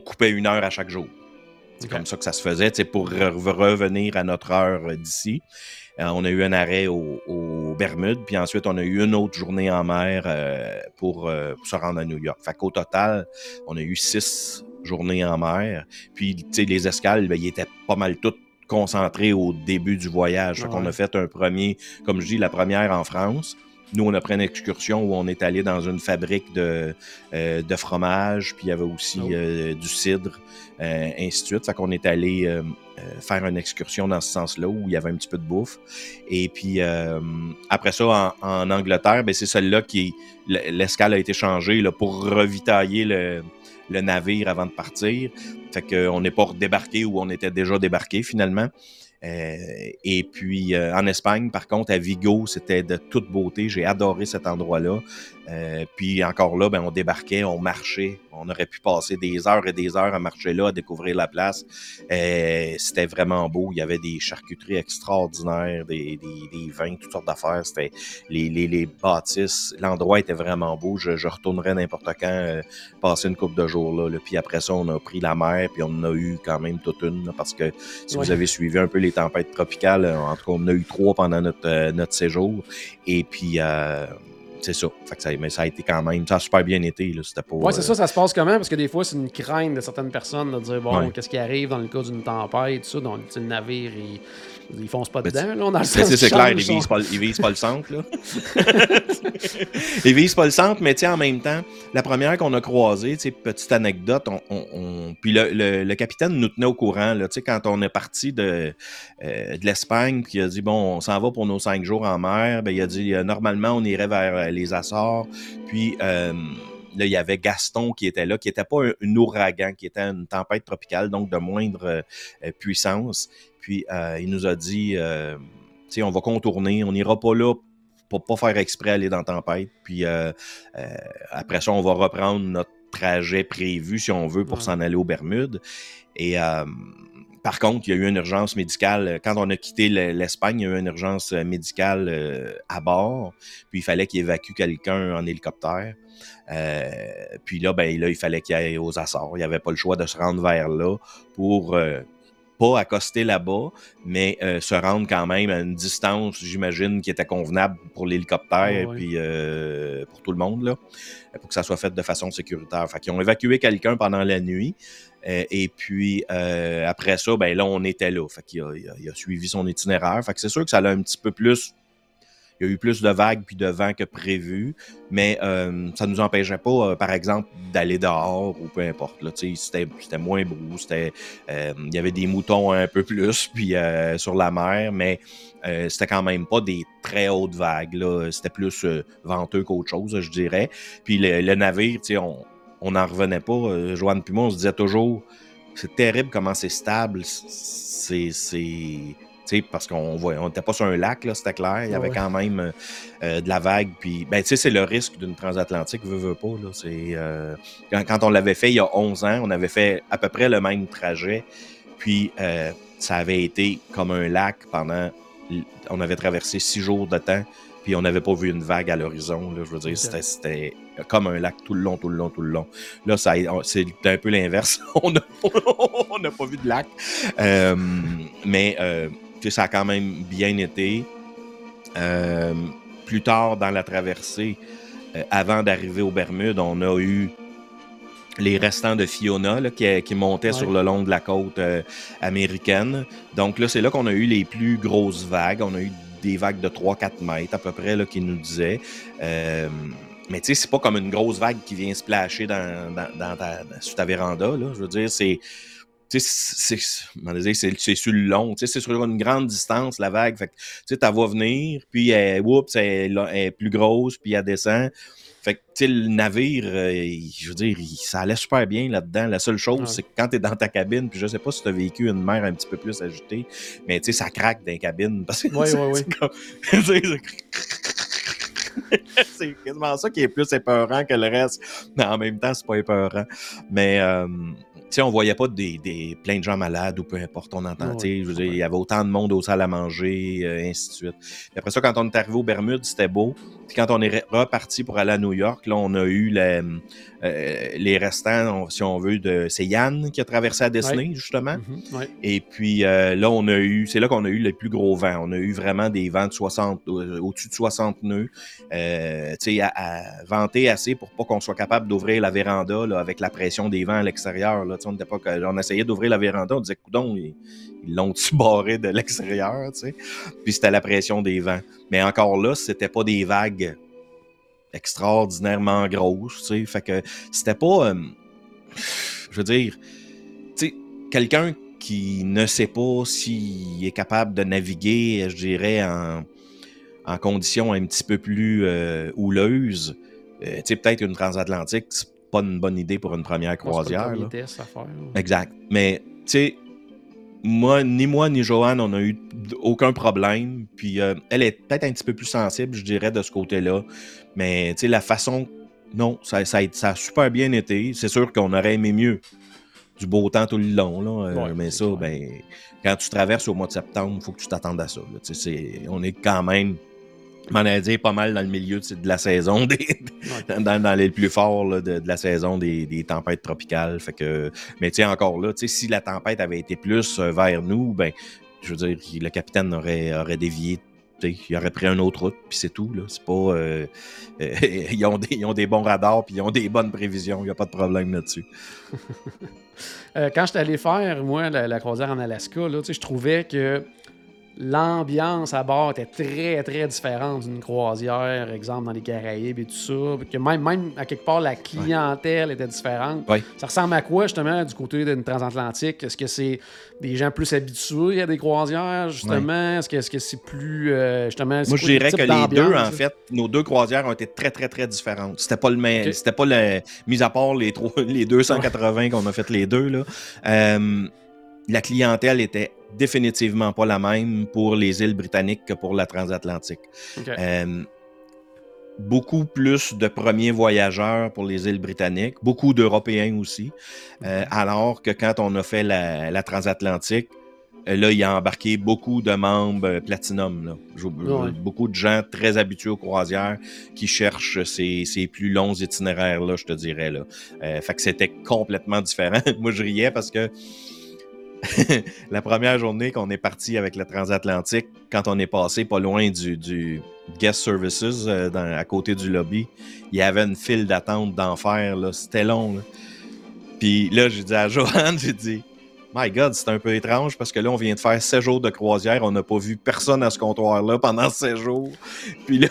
coupait une heure à chaque jour. C'est comme ça que ça se faisait, pour revenir à notre heure d'ici. Euh, on a eu un arrêt au, Bermudes, puis ensuite on a eu une autre journée en mer euh, pour, se rendre à New York. Fait qu'au total, on a eu six journée en mer. Puis, tu sais, les escales, ben, ils étaient pas mal toutes concentrées au début du voyage. Fait qu'on a fait un premier, comme je dis, la première en France. Nous, on a pris une excursion où on est allé dans une fabrique de, euh, de fromage, puis il y avait aussi oh. euh, du cidre, euh, ainsi de suite. Fait qu'on est allé euh, faire une excursion dans ce sens-là où il y avait un petit peu de bouffe. Et puis après ça, en, en Angleterre, ben, c'est celle-là qui l'escale a été changée là, pour revitailler le, le navire avant de partir. Fait qu'on n'est pas débarqué où on était déjà débarqué finalement. Euh, et puis euh, en Espagne, par contre, à Vigo, c'était de toute beauté. J'ai adoré cet endroit-là. Euh, puis encore là, ben, on débarquait, on marchait. On aurait pu passer des heures et des heures à marcher là, à découvrir la place. Euh, c'était vraiment beau. Il y avait des charcuteries extraordinaires, des, des, des vins, toutes sortes d'affaires. C'était les, les, les, bâtisses. L'endroit était vraiment beau. Je, je retournerais n'importe quand euh, passer une couple de jours là, Puis après ça, on a pris la mer, puis on en a eu quand même toute une. parce que si vous avez suivi un peu les tempêtes tropicales, en tout cas, on en a eu trois pendant notre, notre séjour. Et puis c'est ça. Fait que ça. Mais ça a été quand même. Ça a super bien été. Là, c'était pas, Ouais, c'est euh, ça, ça se passe comment? Parce que des fois, c'est une crainte de certaines personnes de dire, bon, Ouais. qu'est-ce qui arrive dans le cas d'une tempête, tout ça. Sais, le navire, il, il fonce pas Ben, dedans, là, dans le Ben, sens c'est clair, ils visent, pas, le- ils visent pas le centre. Là. ils visent pas le centre, mais en même temps, la première qu'on a croisée, petite anecdote, on, on- on- puis le, le- le capitaine nous tenait au courant, là, quand on est parti de, euh, de l'Espagne, puis il a dit, bon, on s'en va pour nos cinq jours en mer, ben, il a dit, euh, normalement, on irait vers les Açores, puis... euh, Là, il y avait Gaston qui était là, qui n'était pas un, un ouragan, qui était une tempête tropicale, donc de moindre euh, puissance. Puis euh, il nous a dit, tu sais, on va contourner, on n'ira pas là pour pas faire exprès aller dans la tempête. Puis euh, euh, après ça, on va reprendre notre trajet prévu, si on veut, pour Ouais. s'en aller aux Bermudes. Et euh, par contre, il y a eu une urgence médicale. Quand on a quitté le- l'Espagne, il y a eu une urgence euh, médicale euh, à bord. Puis il fallait qu'il évacue quelqu'un en hélicoptère. Euh, puis là, ben, là, il fallait qu'il aille aux Açores. Il n'y avait pas le choix de se rendre vers là pour euh, pas accoster là-bas, mais euh, se rendre quand même à une distance, j'imagine, qui était convenable pour l'hélicoptère ouais. puis euh, pour tout le monde, là, pour que ça soit fait de façon sécuritaire. Fait qu'ils ont évacué quelqu'un pendant la nuit. euh, et puis après ça, ben là, on était là. Fait qu'il a, il a- il a suivi son itinéraire. Fait que c'est sûr que ça l'a un petit peu plus. Il y a eu plus de vagues puis de vent que prévu, mais euh, ça nous empêchait pas, euh, par exemple, d'aller dehors ou peu importe. C'était, moins beau, euh, il y avait des moutons un peu plus puis sur la mer, mais c'était quand même pas des très hautes vagues. C'était plus venteux qu'autre chose, je dirais. Puis le, navire, on n'en revenait pas. Joanne puis moi, on se disait toujours, c'est terrible comment c'est stable. C'est, c'est, tu sais, parce qu'on on n'était pas sur un lac, c'était clair. Il y avait ouais. quand même euh, euh, de la vague. Puis, ben, c'est le risque d'une transatlantique, veut, veut pas. Là, euh, quand, quand on l'avait fait il y a 11 ans, on avait fait à peu près le même trajet. Puis, euh, ça avait été comme un lac pendant. On avait traversé six jours de temps. Puis on n'avait pas vu une vague à l'horizon. Je veux dire, c'était, comme un lac tout le long, tout le long, tout le long. Là, c'est un peu l'inverse. on n'a pas vu de lac. Mais euh, ça a quand même bien été. Euh, plus tard dans la traversée, euh, avant d'arriver aux Bermudes, on a eu les restants de Fiona là, qui, qui montaient Ouais. sur le long de la côte euh, américaine. Donc là, c'est là qu'on a eu les plus grosses vagues. On a eu des vagues de 3-4 mètres à peu près là, qui nous disaient. Mais tu sais, c'est pas comme une grosse vague qui vient splasher dans, dans, dans ta, sur ta véranda. Là. Je veux dire, c'est. Tu sais, c'est- sur le long, tu sais, c'est sur une grande distance, la vague. Fait tu sais, t'as va venir, puis elle, oups, elle, elle est plus grosse, puis elle descend. Fait que, tu sais, le navire, euh, il- je veux dire, il- ça allait super bien là-dedans. La seule chose, Ouais. c'est que quand t'es dans ta cabine, puis je sais pas si t'as vécu une mer un petit peu plus agitée, mais tu sais, ça craque dans les cabines. Parce que Ouais, c'est- ouais, comme- quasiment ça qui est plus épeurant que le reste. Mais en même temps, c'est pas épeurant. Mais, euh, sais, on voyait pas des, des, plein de gens malades ou peu importe, on entend. Ouais, je veux dire, ouais. il y avait autant de monde aux salles à manger, euh, ainsi de suite. Puis après ça, quand on est arrivé aux Bermudes, c'était beau. Puis quand on est re- reparti pour aller à New York, là, on a eu le- euh, les restants, on- si on veut, de. C'est Yann qui a traversé à Disney, justement. Mhm, ouais. Et puis euh, là, on a eu, c'est là qu'on a eu les plus gros vents. On a eu vraiment des vents de 60, euh, au-dessus de 60 nœuds. Euh, tu sais, à, à venter assez pour pas qu'on soit capable d'ouvrir la véranda là, avec la pression des vents à l'extérieur. Là, on, était pas, que- on essayait d'ouvrir la véranda, on disait, coudon, ils ils l'ont-tu barré de l'extérieur, tu sais. Puis c'était la pression des vents. Mais encore là, c'était pas des vagues extraordinairement grosses, tu sais. Fait que c'était pas, euh, je veux dire, tu sais, quelqu'un qui ne sait pas s'il est capable de naviguer, je dirais, en, en conditions un petit peu plus euh, houleuses, euh, tu sais, peut-être une transatlantique, c'est pas une bonne idée pour une première croisière. là. premier test à faire. Exact. Mais, tu sais, moi, ni moi ni Joanne, on a eu aucun problème. Puis, euh, elle est peut-être un petit peu plus sensible, je dirais, de ce côté-là. Mais, tu sais, la façon. Non, ça, ça, a, ça a super bien été. C'est sûr qu'on aurait aimé mieux. Du beau temps tout le long, là. euh, Ouais, mais ça, clair. ben, quand tu traverses au mois de septembre, il faut que tu t'attendes à ça. là. On est quand même, m'en allais dire, pas mal dans le milieu de la saison des, Ouais. dans, dans les plus forts là, de, de la saison des, des tempêtes tropicales. Fait que, mais tu sais, encore là, si la tempête avait été plus euh, vers nous, ben, je veux dire, le capitaine aurait, aurait dévié il aurait pris un autre route, puis c'est tout. Là. C'est pas, euh, euh, ils, ont des, ont des bons radars, puis ils ont des bonnes prévisions. Il n'y a pas de problème là-dessus. euh, quand j'étais allé faire, moi, la, la croisière en Alaska, là, je trouvais que l'ambiance à bord était très, très différente d'une croisière, exemple dans les Caraïbes et tout ça. Que même, même à quelque part, la clientèle était différente. Ça ressemble à quoi, justement, du côté d'une transatlantique? Est-ce que c'est des gens plus habitués à des croisières, justement? Est-ce que c'est -ce plus, euh, justement... Moi, je dirais que les deux, en fait, nos deux croisières ont été très, très, très différentes. C'était pas le même... C'était pas le... Mis à part les, les 280 qu'on a fait les deux, là. Euh, la clientèle était définitivement pas la même pour les îles britanniques que pour la transatlantique. Euh, beaucoup plus de premiers voyageurs pour les îles britanniques, beaucoup d'Européens aussi, euh, alors que quand on a fait la, transatlantique, euh, là, il a embarqué beaucoup de membres Platinum. Beaucoup de gens très habitués aux croisières qui cherchent ces, ces plus longs itinéraires-là, je te dirais. Là. fait que c'était complètement différent. Moi, je riais parce que la première journée qu'on est parti avec le transatlantique, quand on est passé pas loin du, guest services euh, à côté du lobby, il y avait une file d'attente d'enfer. C'était long. Puis là, j'ai dit à Johan, j'ai dit, My God, c'est un peu étrange parce que là, on vient de faire 7 jours de croisière. On n'a pas vu personne à ce comptoir-là pendant 7 jours. Puis là,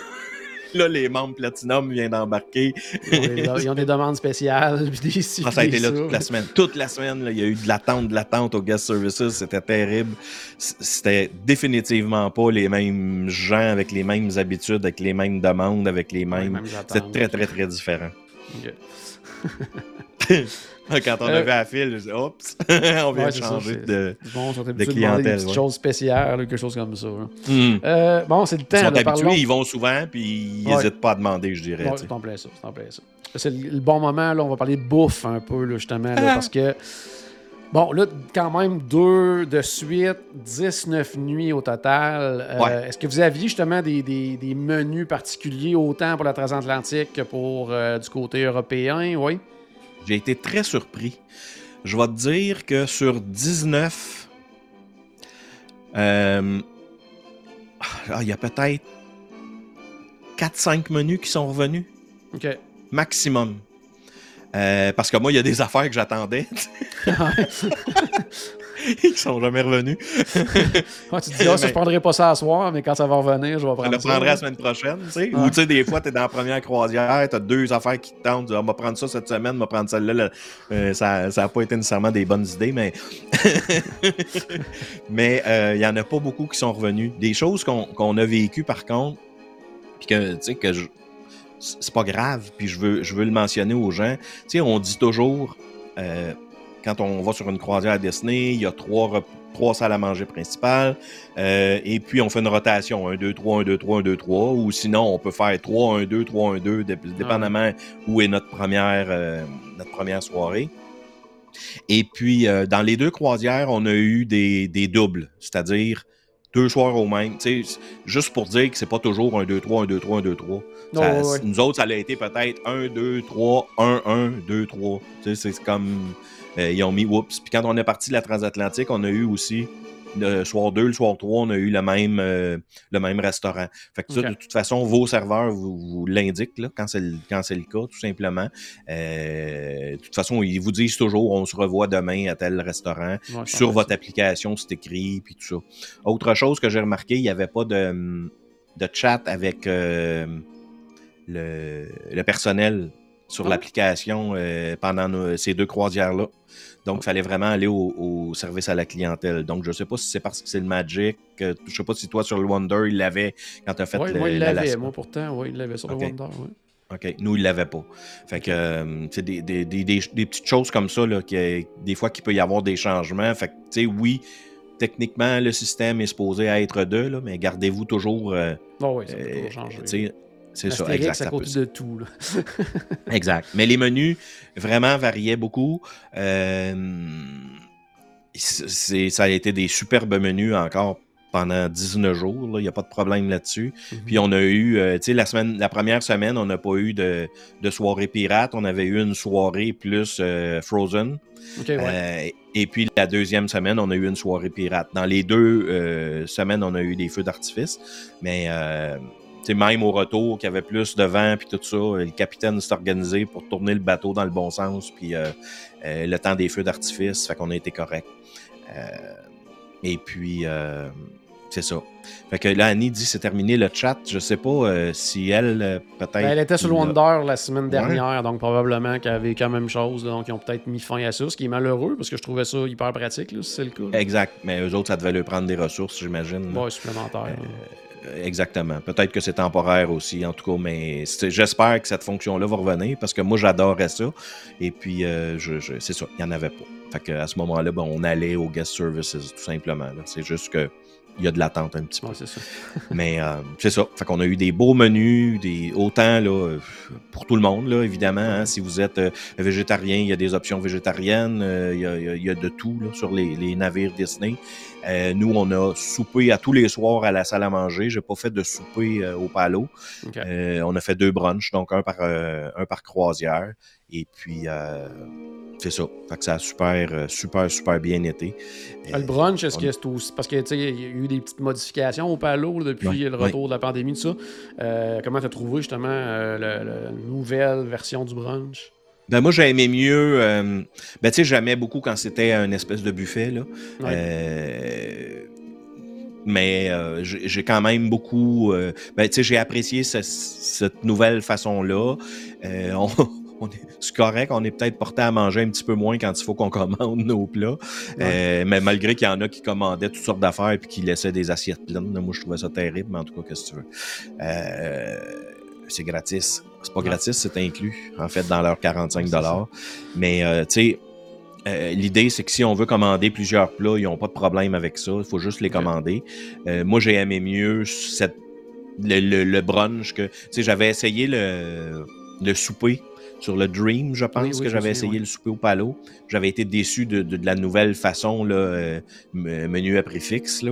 là, les membres Platinum viennent d'embarquer. Ils, ont des demandes spéciales. Puis des ah, ça a été là toute la semaine. Toute la semaine, il y a eu de l'attente, de l'attente aux guest services. C'était terrible. C'était définitivement pas les mêmes gens avec les mêmes habitudes, avec les mêmes demandes, avec les mêmes. C'était très, très, très différent. Quand on avait à fil, je dis oups, on vient de changer de, bon, de clientèle. Des petites choses spéciales, quelque chose comme ça. Hmm. Euh, bon, c'est le temps. Ils sont habitués, ils vont souvent, puis ils n'hésitent pas à demander, je dirais. c'est en plein ça. C'est le, bon moment, là, on va parler de bouffe un peu, là, justement, là, parce que. Bon, là, quand même, deux de suite, 19 nuits au total. Euh, est-ce que vous aviez justement des, des, des, menus particuliers autant pour la transatlantique que pour euh, du côté européen? Oui. J'ai été très surpris. Je vais te dire que sur 19, euh, ah, il y a peut-être 4-5 menus qui sont revenus. OK. Maximum. Euh, parce que moi, il y a des affaires que j'attendais. Ils sont jamais revenus. tu te dis, ah, je prendrai pas ça à soir, mais quand ça va revenir, je vais prendre ça. Je le prendrai la semaine prochaine. Tu sais. Ou tu sais, des fois, tu es dans la première croisière, tu as deux affaires qui te tentent. On va prendre ça cette semaine, on va prendre celle-là. Euh, ça n'a pas été nécessairement des bonnes idées, mais mais euh, il n'y en a pas beaucoup qui sont revenus. Des choses qu'on a vécues, par contre, puis que, tu sais, que je c'est pas grave, puis je veux, je veux le mentionner aux gens. Tu sais, on dit toujours, euh, quand on va sur une croisière à Disney, il y a trois, trois salles à manger principales. Euh, et puis, on fait une rotation 1, 2, 3, 1, 2, 3, 1, 2, 3. Ou sinon, on peut faire 3, 1, 2, 3, 1, 2, dépendamment où est notre première, euh, notre première soirée. Et puis, euh, dans les deux croisières, on a eu des, des doubles, c'est-à-dire deux soirs au même. Juste pour dire que c'est pas toujours un 2-3, un 2-3, un 2-3. Nous autres, ça a été peut-être 1, 2, 3, 1, 1, 2, 3. C'est comme euh, ils ont mis Whoops. Puis quand on est parti de la transatlantique, on a eu aussi le soir 2, le soir 3, on a eu le même, euh, le même restaurant. Fait que ça, de toute façon, vos serveurs vous, l'indiquent quand c'est le, le cas, tout simplement. Euh, de toute façon, ils vous disent toujours on se revoit demain à tel restaurant. Sur votre application, c'est écrit, puis tout ça. Autre chose que j'ai remarqué, il n'y avait pas de, de chat avec le, le personnel sur l'application pendant ces deux croisières-là. Donc, il fallait vraiment aller au, service à la clientèle. Donc, je ne sais pas si c'est parce que c'est le Magic. je ne sais pas si toi, sur le Wonder, il l'avait quand tu as fait oui, moi, il l'avait. Moi, pourtant, oui, il l'avait sur le Wonder. OK. Nous, il ne l'avait pas. Fait que euh, c'est des, des, des, des, petites choses comme ça, là, qui, des fois, qu'il peut y avoir des changements. Fait que, tu sais, oui, techniquement, le système est supposé être deux, là, mais gardez-vous toujours. Euh, oh oui, ça peut toujours euh, changer. C'est ça, exact. à côté de tout. exact. Mais les menus vraiment variaient beaucoup. Euh, ça a été des superbes menus encore pendant 19 jours. Il n'y a pas de problème là-dessus. Mhm. Puis on a eu, euh, tu sais, la, semaine, la première semaine, on n'a pas eu de, de soirée pirate. On avait eu une soirée plus euh, Frozen. Ouais. Euh, et puis la deuxième semaine, on a eu une soirée pirate. Dans les deux semaines, on a eu des feux d'artifice. Mais euh, sais, même au retour, qu'il y avait plus de vent puis tout ça, le capitaine s'est organisé pour tourner le bateau dans le bon sens. Puis euh, euh, le temps des feux d'artifice, fait qu'on a été correct. Euh, et puis, c'est ça. Fait que là, Annie dit c'est terminé le chat. Je sais pas si elle, peut-être. Ben, elle était sur le l'a- Wonder la semaine Ouais. dernière, donc probablement qu'elle avait quand même chose. donc, ils ont peut-être mis fin à ça, ce qui est malheureux parce que je trouvais ça hyper pratique, là, si c'est le cas. là. Exact. Mais eux autres, ça devait leur prendre des ressources, j'imagine. Ouais, supplémentaire. Euh, Exactement. Peut-être que c'est temporaire aussi, en tout cas, mais j'espère que cette fonction-là va revenir parce que moi, j'adorais ça. Et puis, euh, je, c'est ça, il n'y en avait pas. Fait que à ce moment-là, ben, on allait au guest services, tout simplement. C'est juste que il y a de l'attente un petit peu. Ouais, c'est ça. Mais euh, c'est ça. Fait qu'on a eu des beaux menus, des autant là, pour tout le monde, là, évidemment. hein. si vous êtes euh, végétarien, il y a des options végétariennes. euh, il, y a, il y a- de tout là, sur les, les navires Disney. Nous, on a soupé à tous les soirs à la salle à manger. J'ai pas fait de souper au palo. On a fait deux brunchs, donc un par, un par croisière. Et puis, euh, c'est ça. Fait que ça a super, euh, super, super bien été. Ah, Le brunch, est-ce que c'est aussi. Parce que, tu sais, il y a eu des petites modifications au Palo depuis Ouais, le retour de la pandémie, tout ça. Euh, comment tu as trouvé, justement, euh, la nouvelle version du brunch? Ben moi, j'ai aimé mieux. euh, ben, tu sais, j'aimais beaucoup quand c'était un espèce de buffet, là. Ouais. Euh, mais euh, j'ai quand même beaucoup. euh, ben, tu sais, j'ai apprécié ce- cette nouvelle façon-là. Euh, on, c'est correct, on est peut-être porté à manger un petit peu moins quand il faut qu'on commande nos plats. Euh, mais malgré qu'il y en a qui commandaient toutes sortes d'affaires et qui laissaient des assiettes pleines. Moi, je trouvais ça terrible, mais en tout cas, qu'est-ce que tu veux. Euh, c'est gratis. C'est pas Ouais. gratis, c'est inclus, en fait, dans leurs 45 Mais, euh, tu sais, euh, l'idée, c'est que si on veut commander plusieurs plats, ils n'ont pas de problème avec ça. Il faut juste les commander. Euh, moi, j'ai aimé mieux cette, le, le- le brunch que. Tu sais, j'avais essayé le, le souper sur le Dream, je pense Oui, oui, que j'avais essayé oui. le souper au palo. J'avais été déçu de, de- de la nouvelle façon, là, euh, me- menu à préfixe. Là.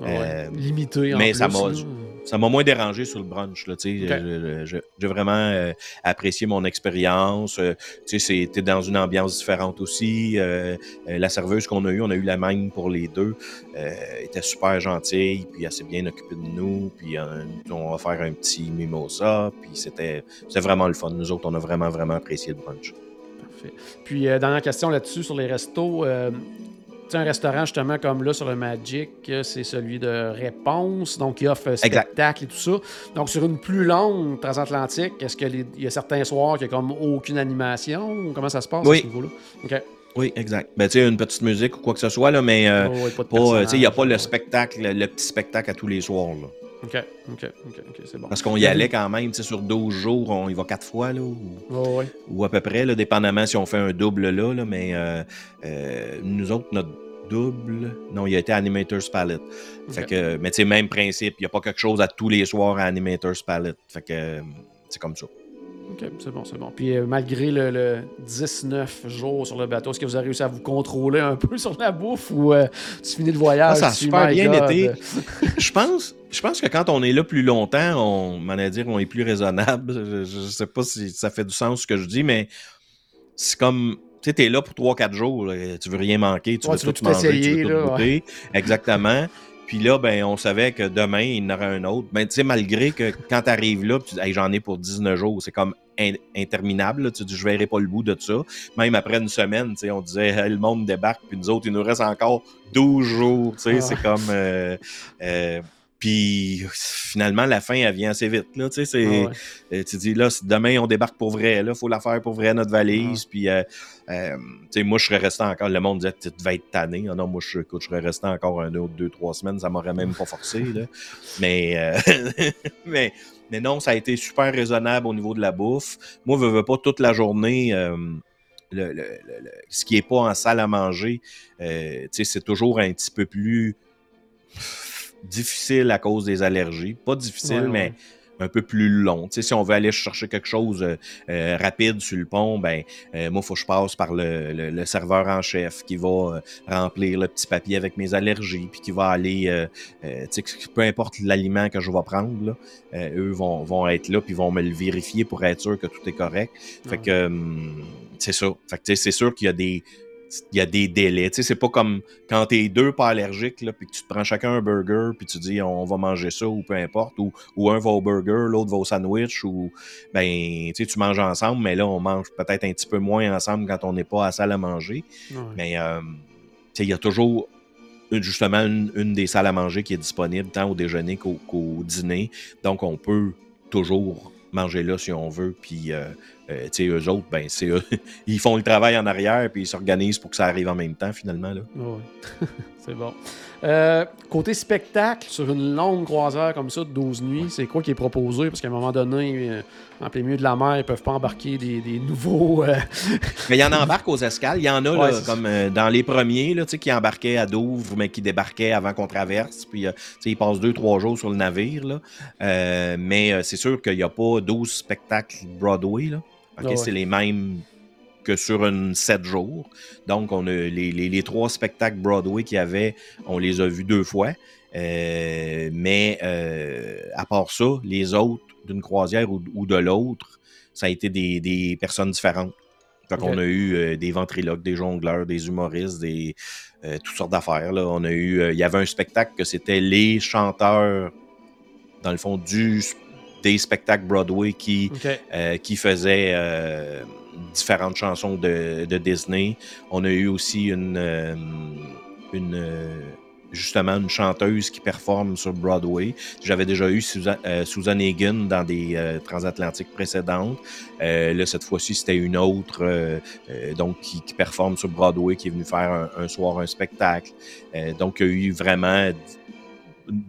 Ah ouais. Euh, Limité en mais plus. ça m'a-. Ça m'a moins dérangé sur le brunch. Là, J'ai vraiment euh, apprécié mon expérience. Euh, c'était dans une ambiance différente aussi. Euh, la serveuse qu'on a eue, on a eu la même pour les deux. Elle était super gentille, puis elle s'est bien occupée de nous. Puis on va faire un petit mimosa. Puis c'était vraiment le fun. Nous autres, on a vraiment, vraiment apprécié le brunch. Parfait. Puis, dernière question là-dessus, sur les restos. Sais, un restaurant, justement, comme là, sur le Magic, euh, c'est celui de Réponse, donc il offre euh, Exact. spectacle et tout ça. Donc, sur une plus longue transatlantique, est-ce qu'il y a certains soirs qu'il n'y a comme aucune animation? Comment ça se passe Oui. à ce niveau-là? Oui, exact. Ben, tu sais, une petite musique ou quoi que ce soit, là, mais euh, Oh, ouais, euh, il n'y a pas le spectacle, le, le petit spectacle à tous les soirs. Là. OK, OK, OK, c'est bon. Parce qu'on y allait quand même, tu sais, sur 12 jours, on y va quatre fois, là, ou, Oh, ouais. ou à peu près, là, dépendamment si on fait un double là, là mais euh, euh, nous autres, notre double, non, il a été Animator's Palette. Fait que, mais tu sais, même principe, il n'y a pas quelque chose à tous les soirs à Animator's Palette. Fait que euh, c'est comme ça. OK, c'est bon, c'est bon. Puis euh, malgré le, le 19 jours sur le bateau, est-ce que vous avez réussi à vous contrôler un peu sur la bouffe ou euh, tu finis le voyage? Ah, ça a tu super bien God, été. je pense, je pense que quand on est là plus longtemps, on, a dire, on est plus raisonnable. Je, je sais pas si ça fait du sens ce que je dis, mais c'est comme, tu sais, t'es là pour 3-4 jours, là, tu veux rien manquer, tu Ouais, veux tu veux tout tout manger, tu essayer, veux là, tout goûter. Exactement. Puis là, ben, on savait que demain, il y en aurait un autre. Ben, tu sais, malgré que quand tu arrives là, tu dis, Hey, j'en ai pour 19 jours, c'est comme in- interminable. là. Tu dis, je verrai pas le bout de ça. Même après une semaine, tu sais, on disait, Hey, le monde débarque, puis nous autres, il nous reste encore 12 jours. Tu sais, Ah. c'est comme. euh, euh, puis finalement, la fin, elle vient assez vite. Là, tu sais, c'est, Ah ouais. euh, tu dis, là, demain, on débarque pour vrai. Là, faut la faire pour vrai, notre valise. Puis, euh, euh, tu sais, moi, je serais resté encore. Le monde disait, tu devais être tanné. Ah non, moi, je, écoute, je serais resté encore un autre, deux, trois semaines. Ça m'aurait même pas forcé. Là. Mais, euh, mais, mais non, ça a été super raisonnable au niveau de la bouffe. Moi, je veux pas toute la journée. euh, le, le- le- le- ce qui est pas en salle à manger, euh, tu sais, c'est toujours un petit peu plus difficile à cause des allergies. Pas difficile, Ouais, ouais. mais un peu plus long. Tu sais, si on veut aller chercher quelque chose euh, rapide sur le pont, ben moi, il faut que je passe par le, serveur en chef qui va remplir le petit papier avec mes allergies, puis qui va aller, tu sais, peu importe l'aliment que je vais prendre, eux vont, vont être là, puis vont me le vérifier pour être sûr que tout est correct. Fait que hum, c'est ça. Fait que c'est sûr qu'il y a des il y a des délais. Tu sais, c'est pas comme quand t'es deux pas allergiques, là, puis que tu te prends chacun un burger, puis tu dis on va manger ça ou peu importe, ou, ou un va au burger, l'autre va au sandwich, ou ben, tu sais, tu manges ensemble, mais là, on mange peut-être un petit peu moins ensemble quand on n'est pas à la salle à manger. Mais, euh, tu sais, il y a toujours justement une, des salles à manger qui est disponible tant au déjeuner qu'au dîner. Donc, on peut toujours manger là si on veut, puis euh, euh, tu sais, eux autres, ben, c'est eux. ils font le travail en arrière, puis ils s'organisent pour que ça arrive en même temps, finalement. Là. Oui, c'est bon. Euh, côté spectacle, sur une longue croisière comme ça de 12 nuits, c'est quoi qui est proposé? Parce qu'à un moment donné, euh, en plein milieu de la mer, ils peuvent pas embarquer des, nouveaux. mais il y en embarque aux escales. Il y en a, là, comme dans les premiers, là, qui embarquaient à Douvres, mais qui débarquaient avant qu'on traverse. Puis, ils passent deux, trois jours sur le navire. Là. mais c'est sûr qu'il n'y a pas 12 spectacles Broadway. Là. C'est les mêmes que sur une 7 jours. Donc, on a les, trois spectacles Broadway qu'il y avait, on les a vus deux fois. Euh, mais euh, à part ça, les autres, d'une croisière ou, de l'autre, ça a été des, personnes différentes. Donc, on a eu euh, des ventriloques, des jongleurs, des humoristes, des toutes sortes d'affaires. On a eu, il y avait un spectacle que c'était les chanteurs, dans le fond, du des spectacles Broadway qui, euh, qui faisaient euh, différentes chansons de, Disney. On a eu aussi une, euh, une justement une chanteuse qui performe sur Broadway. J'avais déjà eu Susan, Susan Egan dans des transatlantiques précédentes. là, cette fois-ci, c'était une autre donc qui, performe sur Broadway, qui est venue faire un, un soir un spectacle. donc, il y a eu vraiment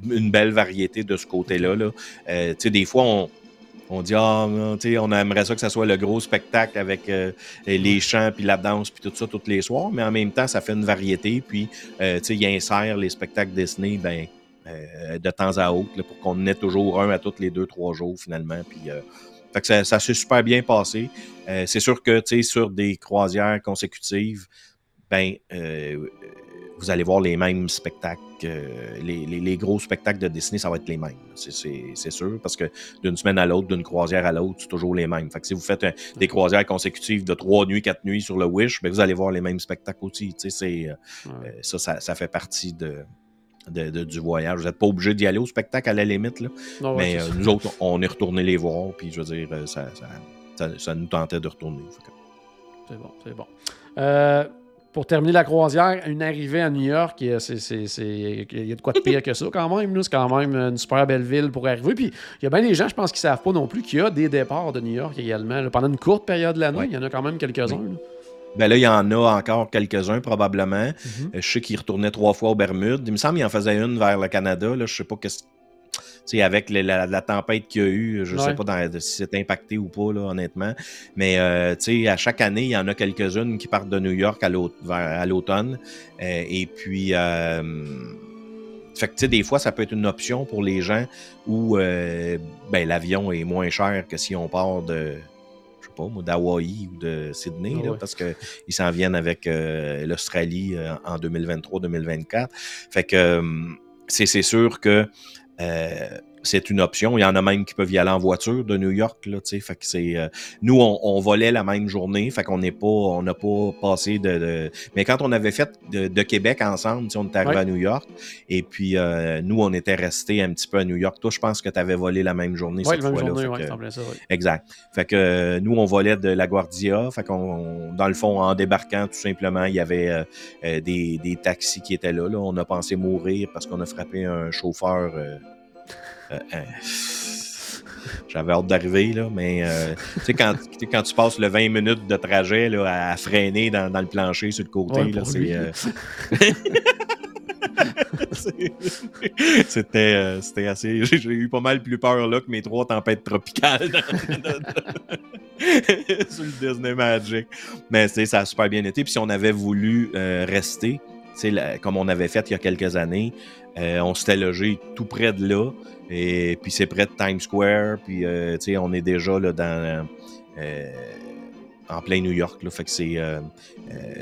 une belle variété de ce côté-là. Là. Euh, des fois, on, on dit ah, on aimerait ça que ça soit le gros spectacle avec euh, les chants puis la danse puis tout ça tous les soirs, mais en même temps ça fait une variété puis euh, il insère les spectacles Disney ben de temps à autre pour qu'on ait toujours un à tous les deux trois jours finalement puis fait que ça, ça s'est super bien passé. c'est sûr que sur des croisières consécutives, ben vous allez voir les mêmes spectacles. les, gros spectacles de Disney, ça va être les mêmes. C'est sûr, parce que d'une semaine à l'autre, d'une croisière à l'autre, c'est toujours les mêmes. Fait que si vous faites des croisières consécutives de trois nuits, quatre nuits sur le Wish, ben vous allez voir les mêmes spectacles aussi. Euh, euh, ça, ça, fait partie de, du voyage. Vous n'êtes pas obligé d'y aller au spectacle à la limite. Là. mais euh, nous autres, on est retourné les voir, puis je veux dire, ça, ça, nous tentait de retourner. C'est bon, c'est bon pour terminer la croisière, une arrivée à New York, il y a, de quoi de pire que ça quand même. C'est quand même une super belle ville pour arriver. Puis il y a bien des gens, je pense, qui ne savent pas non plus qu'il y a des départs de New York également. pendant une courte période de l'année, il y en a quand même quelques-uns. Ben là, il y en a encore quelques-uns probablement. Mm-hmm. Euh, je sais qu'ils retournaient trois fois aux Bermudes. Il me semble qu'il en faisait une vers le Canada. Là. Je sais pas qu'est-ce avec la, tempête qu'il y a eu, je ne sais pas si c'est impacté ou pas, là, honnêtement. Mais euh, à chaque année, il y en a quelques-unes qui partent de New York à l'automne. Euh, et puis, euh, fait que, des fois, ça peut être une option pour les gens où ben, l'avion est moins cher que si on part de, je sais pas, d'Hawaï ou de Sydney, ah parce qu'ils s'en viennent avec l'Australie en 2023-2024. Fait que c'est sûr que euh, c'est une option. Il y en a même qui peuvent y aller en voiture de New York. Là, fait que c'est, euh, nous, on, volait la même journée, fait qu'on n'est pas, on n'a pas passé de, Mais quand on avait fait de, Québec ensemble, on est arrivé à New York, et puis euh, nous, on était restés un petit peu à New York. Toi, je pense que tu avais volé la même journée cette fois-là. Exact. Fait que euh, nous, on volait de la Guardia. Fait qu'on, dans le fond, en débarquant, tout simplement, il y avait des, des, taxis qui étaient là, là. On a pensé mourir parce qu'on a frappé un chauffeur euh, euh, j'avais hâte d'arriver, là, mais euh, tu sais, quand, quand tu passes le 20 minutes de trajet là, à freiner dans, le plancher sur le côté, c'est. c'était, c'était assez. J'ai eu pas mal plus peur là que mes trois tempêtes tropicales sur le Disney Magic. Mais ça a super bien été. Puis si on avait voulu rester, comme on avait fait il y a quelques années. on s'était logé tout près de là. Et puis c'est près de Times Square. Puis on est déjà là, dans en plein New York. Là, fait que c'est,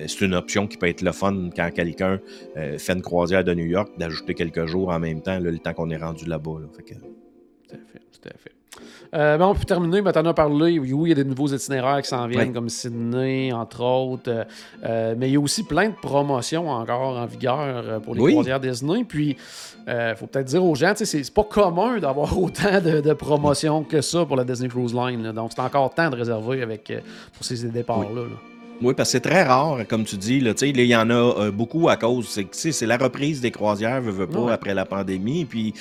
c'est une option qui peut être le fun quand quelqu'un fait une croisière de New York, d'ajouter quelques jours en même temps, le temps qu'on est rendu là-bas. Fait que... Tout à fait. Euh, bon, pour terminer, maintenant, on a parlé, oui, il y a des nouveaux itinéraires qui s'en viennent, comme Sydney, entre autres. Euh, euh, mais il y a aussi plein de promotions encore en vigueur pour les croisières Disney. Puis, il faut peut-être dire aux gens, c'est pas commun d'avoir autant de, promotions que ça pour la Disney Cruise Line. Donc, c'est encore temps de réserver avec, pour ces départs-là. Oui. parce que c'est très rare, comme tu dis. Là, il y en a beaucoup à cause. C'est la reprise des croisières, veut, veut pas, après la pandémie. Puis,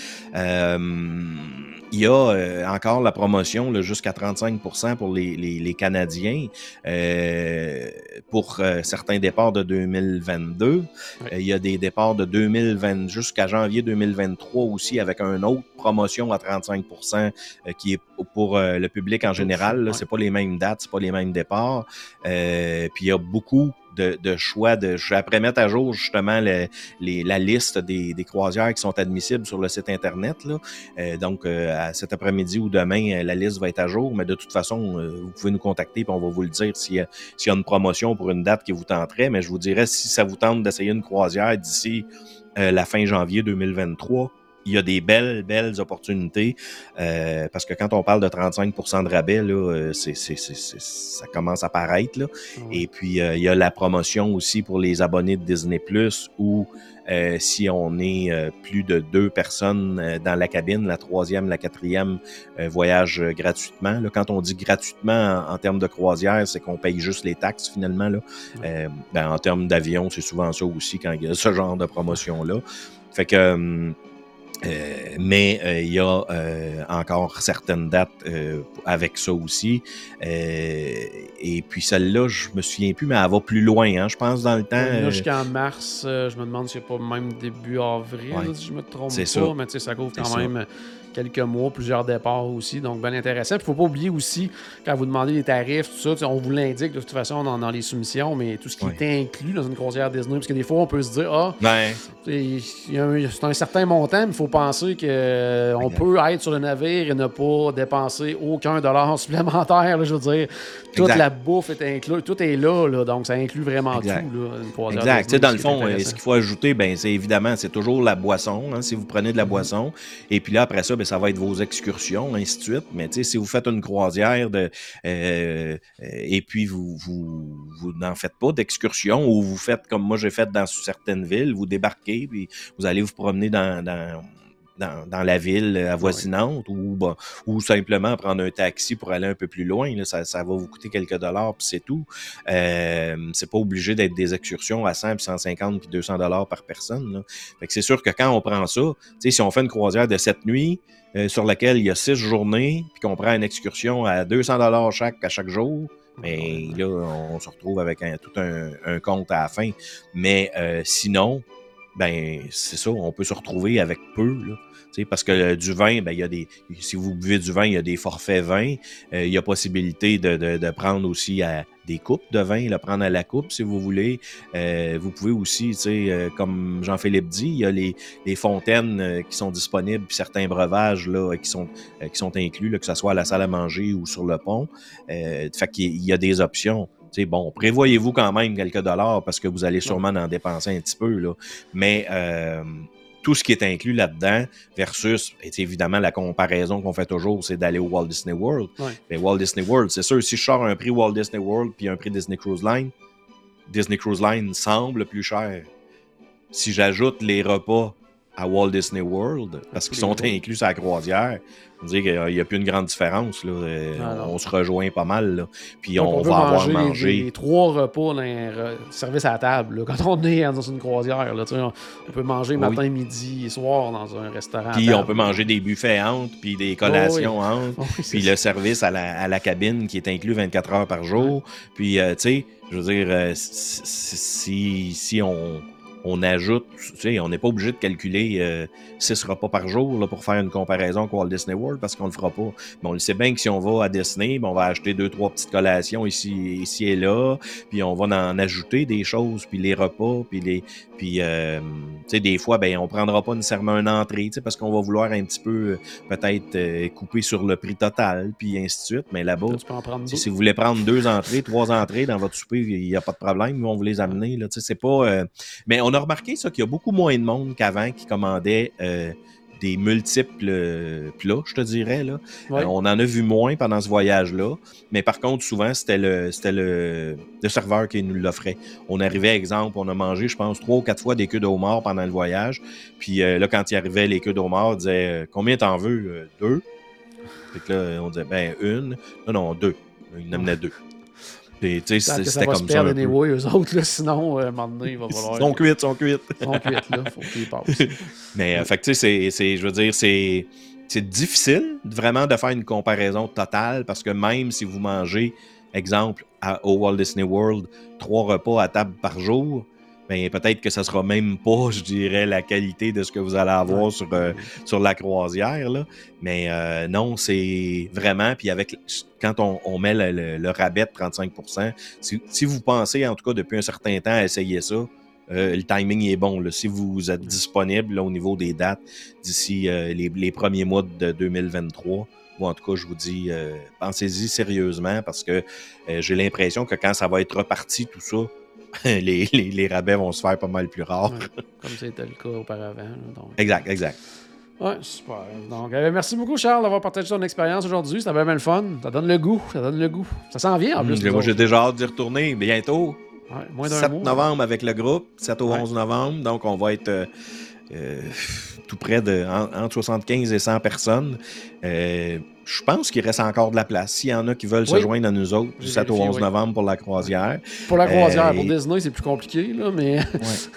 il y a euh, encore la promotion jusqu'à 35% pour les, les, les Canadiens euh, pour euh, certains départs de 2022. il y a des départs de 2020 jusqu'à janvier 2023 aussi avec une autre promotion à 35% qui est pour le public en général. C'est pas les mêmes dates, c'est pas les mêmes départs. puis il y a beaucoup de, choix. De, je vais après mettre à jour justement la liste des, croisières qui sont admissibles sur le site Internet. Euh, donc, euh, cet après-midi ou demain, euh, la liste va être à jour. Mais de toute façon, vous pouvez nous contacter et on va vous le dire s'il y, a une promotion pour une date qui vous tenterait. Mais je vous dirais, si ça vous tente d'essayer une croisière d'ici la fin janvier 2023, il y a des belles, belles opportunités. Euh, parce que quand on parle de 35% de rabais, là, euh, c'est, ça commence à paraître. Là. Et puis, euh, il y a la promotion aussi pour les abonnés de Disney Plus où si on est plus de deux personnes dans la cabine, la troisième, la quatrième voyage gratuitement. Là, quand on dit gratuitement en, termes de croisière, c'est qu'on paye juste les taxes finalement. Là. ben, en termes d'avion, c'est souvent ça aussi quand il y a ce genre de promotion-là. Fait que hum, euh, mais euh, il y a euh, encore certaines dates avec ça aussi. et puis celle-là, je me souviens plus, mais elle va plus loin, hein, je pense, dans le temps. Jusqu'en mars, je me demande si c'est pas même début avril, si je me trompe pas. Ça. Mais ça couvre quand même quelques mois, plusieurs départs aussi. Donc, bien intéressant. Il ne faut pas oublier aussi, quand vous demandez les tarifs, tout ça, on vous l'indique de toute façon dans, les soumissions, mais tout ce qui est inclus dans une croisière Disney, parce que des fois, on peut se dire, ah, c'est un certain montant, mais il faut penser qu'on euh, peut être sur le navire et ne pas dépenser aucun dollar supplémentaire. je veux dire, toute la bouffe est inclue, tout est là, donc ça inclut vraiment tout. Là, une croisière exact. dans le fond, ce qu'il faut ajouter, ben, c'est évidemment, c'est toujours la boisson. Hein, si vous prenez de la mm-hmm. boisson, et puis là, après ça, ben, ça va être vos excursions, ainsi de suite. Mais si vous faites une croisière euh, et puis vous, n'en faites pas d'excursion ou vous faites comme moi j'ai fait dans certaines villes, vous débarquez puis vous allez vous promener dans dans, la ville avoisinante ou, ou simplement prendre un taxi pour aller un peu plus loin. ça, ça, va vous coûter quelques dollars, puis c'est tout. Euh, c'est pas obligé d'être des excursions à 100, puis 150, puis 200 dollars par personne. c'est sûr que quand on prend ça, si on fait une croisière de cette nuit, euh, sur laquelle il y a six journées, puis qu'on prend une excursion à 200 dollars chaque à chaque jour, mais là, on se retrouve avec un, tout un, compte à la fin. Mais euh, sinon, ben c'est ça, on peut se retrouver avec peu. Là parce que du vin, ben, il y a des. Si vous buvez du vin, il y a des forfaits vins. Euh, il y a possibilité de, de, prendre aussi à des coupes de vin, le prendre à la coupe si vous voulez. Euh, vous pouvez aussi, euh, comme Jean-Philippe dit, il y a les, les fontaines qui sont disponibles, puis certains breuvages là, qui, sont, qui sont inclus, là, que ce soit à la salle à manger ou sur le pont. fait qu'il y a des options. bon, prévoyez-vous quand même quelques dollars parce que vous allez sûrement en dépenser un petit peu, là. Mais tout ce qui est inclus là-dedans versus, évidemment, la comparaison qu'on fait toujours, c'est d'aller au Walt Disney World. Mais Walt Disney World, c'est sûr, si je sors un prix Walt Disney World puis un prix Disney Cruise Line, Disney Cruise Line semble plus cher. Si j'ajoute les repas à Walt Disney World, parce qu'ils sont inclus sur la croisière, on dit qu'il n'y a, plus une grande différence. Là. Euh, ah, on se rejoint pas mal. Là. Puis on, va avoir mangé. Les, trois repas dans un service à la table. Quand on est dans une croisière, là, on peut manger matin, midi et soir dans un restaurant. Puis on peut manger des buffets entre, puis des collations entre. puis le service à la, à la, cabine qui est inclus 24 heures par jour. Puis, euh, tu sais, je veux dire, euh, si, si on on ajoute, tu sais, on n'est pas obligé de calculer 6 repas par jour là, pour faire une comparaison avec Walt Disney World parce qu'on le fera pas. Mais on le sait bien que si on va à Disney, ben, on va acheter deux, trois petites collations ici, ici et là, puis on va en ajouter des choses, puis les repas, puis les. Puis, tu sais, des fois, ben, on prendra pas nécessairement une entrée, tu sais, parce qu'on va vouloir un petit peu, peut-être, couper sur le prix total, puis ainsi de suite. Mais là-bas, si vous voulez prendre deux entrées, trois entrées dans votre souper, il n'y a pas de problème, ils vont vous les amener, là, tu sais, c'est pas. mais on a remarqué ça qu'il y a beaucoup moins de monde qu'avant qui commandait euh, des multiples euh, plats, je te dirais. Là. Euh, on en a vu moins pendant ce voyage-là. Mais par contre, souvent, c'était le, c'était le, serveur qui nous l'offrait. On arrivait, exemple, on a mangé, je pense, trois ou quatre fois des queues de homard pendant le voyage. Puis là, quand il arrivait les queues de homard, on disait Combien t'en veux? Deux. Fait que là, on disait Ben, une. Non, non, deux. Il en amenait deux. C'était comme ça. Un anyway, eux autres, là, sinon, euh, à un moment donné, il va falloir. Ils sont cuits, ils sont cuits. Ils sont cuits, là, faut qu'ils passent. Mais, euh, fait que, tu sais, c'est, je veux dire, c'est, c'est difficile vraiment de faire une comparaison totale parce que même si vous mangez, exemple, à, au Walt Disney World, trois repas à table par jour, ben, peut-être que ça sera même pas, je dirais, la qualité de ce que vous allez avoir sur, euh, sur la croisière. Là. Mais euh, non, c'est vraiment, puis avec quand on, on met le, rabais de 35% si, si, vous pensez, en tout cas, depuis un certain temps à essayer ça, euh, le timing est bon. Là. Si vous êtes disponible au niveau des dates d'ici les, les, premiers mois de 2023, ou en tout cas, je vous dis, pensez-y sérieusement parce que j'ai l'impression que quand ça va être reparti, tout ça, les, les, rabais vont se faire pas mal plus rares. comme c'était le cas auparavant. Exact, exact. Ouais, super. Donc, euh, merci beaucoup, Charles, d'avoir partagé ton expérience aujourd'hui. C'était vraiment le fun. Ça donne le goût. Ça donne le goût. Ça s'en vient en plus. moi, j'ai déjà hâte d'y retourner bientôt. Ouais, moins 7 novembre avec le groupe, 7 au 11 novembre. Donc, on va être euh, euh, tout près de entre 75 et 100 personnes. Euh, je pense qu'il reste encore de la place. S'il y en a qui veulent se joindre à nous autres du 7 au 11 novembre pour la croisière. Pour la croisière, pour euh, Disney, c'est plus compliqué, là, mais.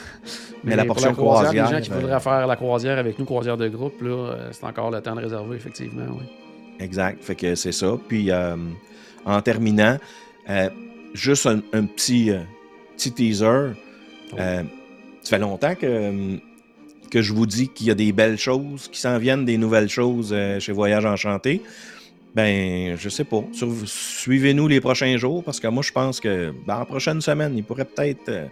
mais, la portion croisière. Les gens qui voudraient faire la croisière avec nous, croisière de groupe, là, c'est encore le temps de réserver, effectivement, oui. Exact. Fait que c'est ça. Puis, en terminant, juste un, petit, petit teaser. Oh. ça fait longtemps que que je vous dis qu'il y a des belles choses qui s'en viennent, des nouvelles choses euh, chez Voyage Enchanté, ben, je sais pas. Suivez-nous les prochains jours parce que moi, je pense que dans la prochaine semaine, il pourrait peut-être. Euh,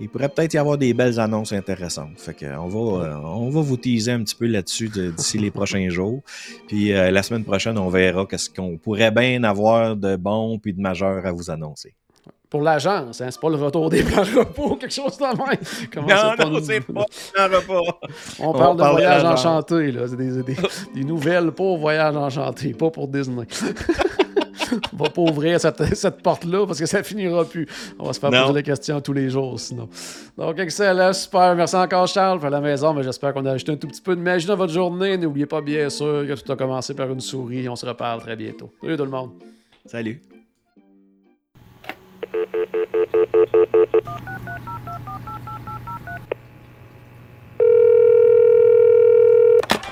il pourrait peut-être y avoir des belles annonces intéressantes. Fait que on va, euh, on va vous teaser un petit peu là-dessus d'ici les prochains jours. Puis la semaine prochaine, on verra qu'est-ce qu'on pourrait bien avoir de bon puis de majeur à vous annoncer pour l'agence. Hein? C'est pas le retour des plans repos, quelque chose de même. Comment non, non, c'est pas le repos. On, parle de voyage enchanté. Là. C'est des, des, des, nouvelles pour voyage enchanté, pas pour Disney. On va pas ouvrir cette, cette porte-là parce que ça finira plus. On va se faire poser des questions tous les jours sinon. Donc, excellent, super. Merci encore, Charles, pour la maison. Mais j'espère qu'on a ajouté un tout petit peu de magie dans votre journée. N'oubliez pas, bien sûr, que tout a commencé par une souris. On se reparle très bientôt. Salut tout le monde. Salut.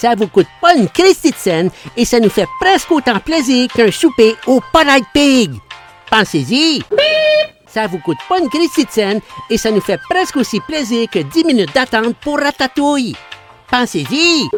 Ça vous coûte pas une Christie de et ça nous fait presque autant plaisir qu'un souper au Polite Pig. Pensez-y! Ça vous coûte pas une Christie de et ça nous fait presque aussi plaisir que 10 minutes d'attente pour Ratatouille. Pensez-y!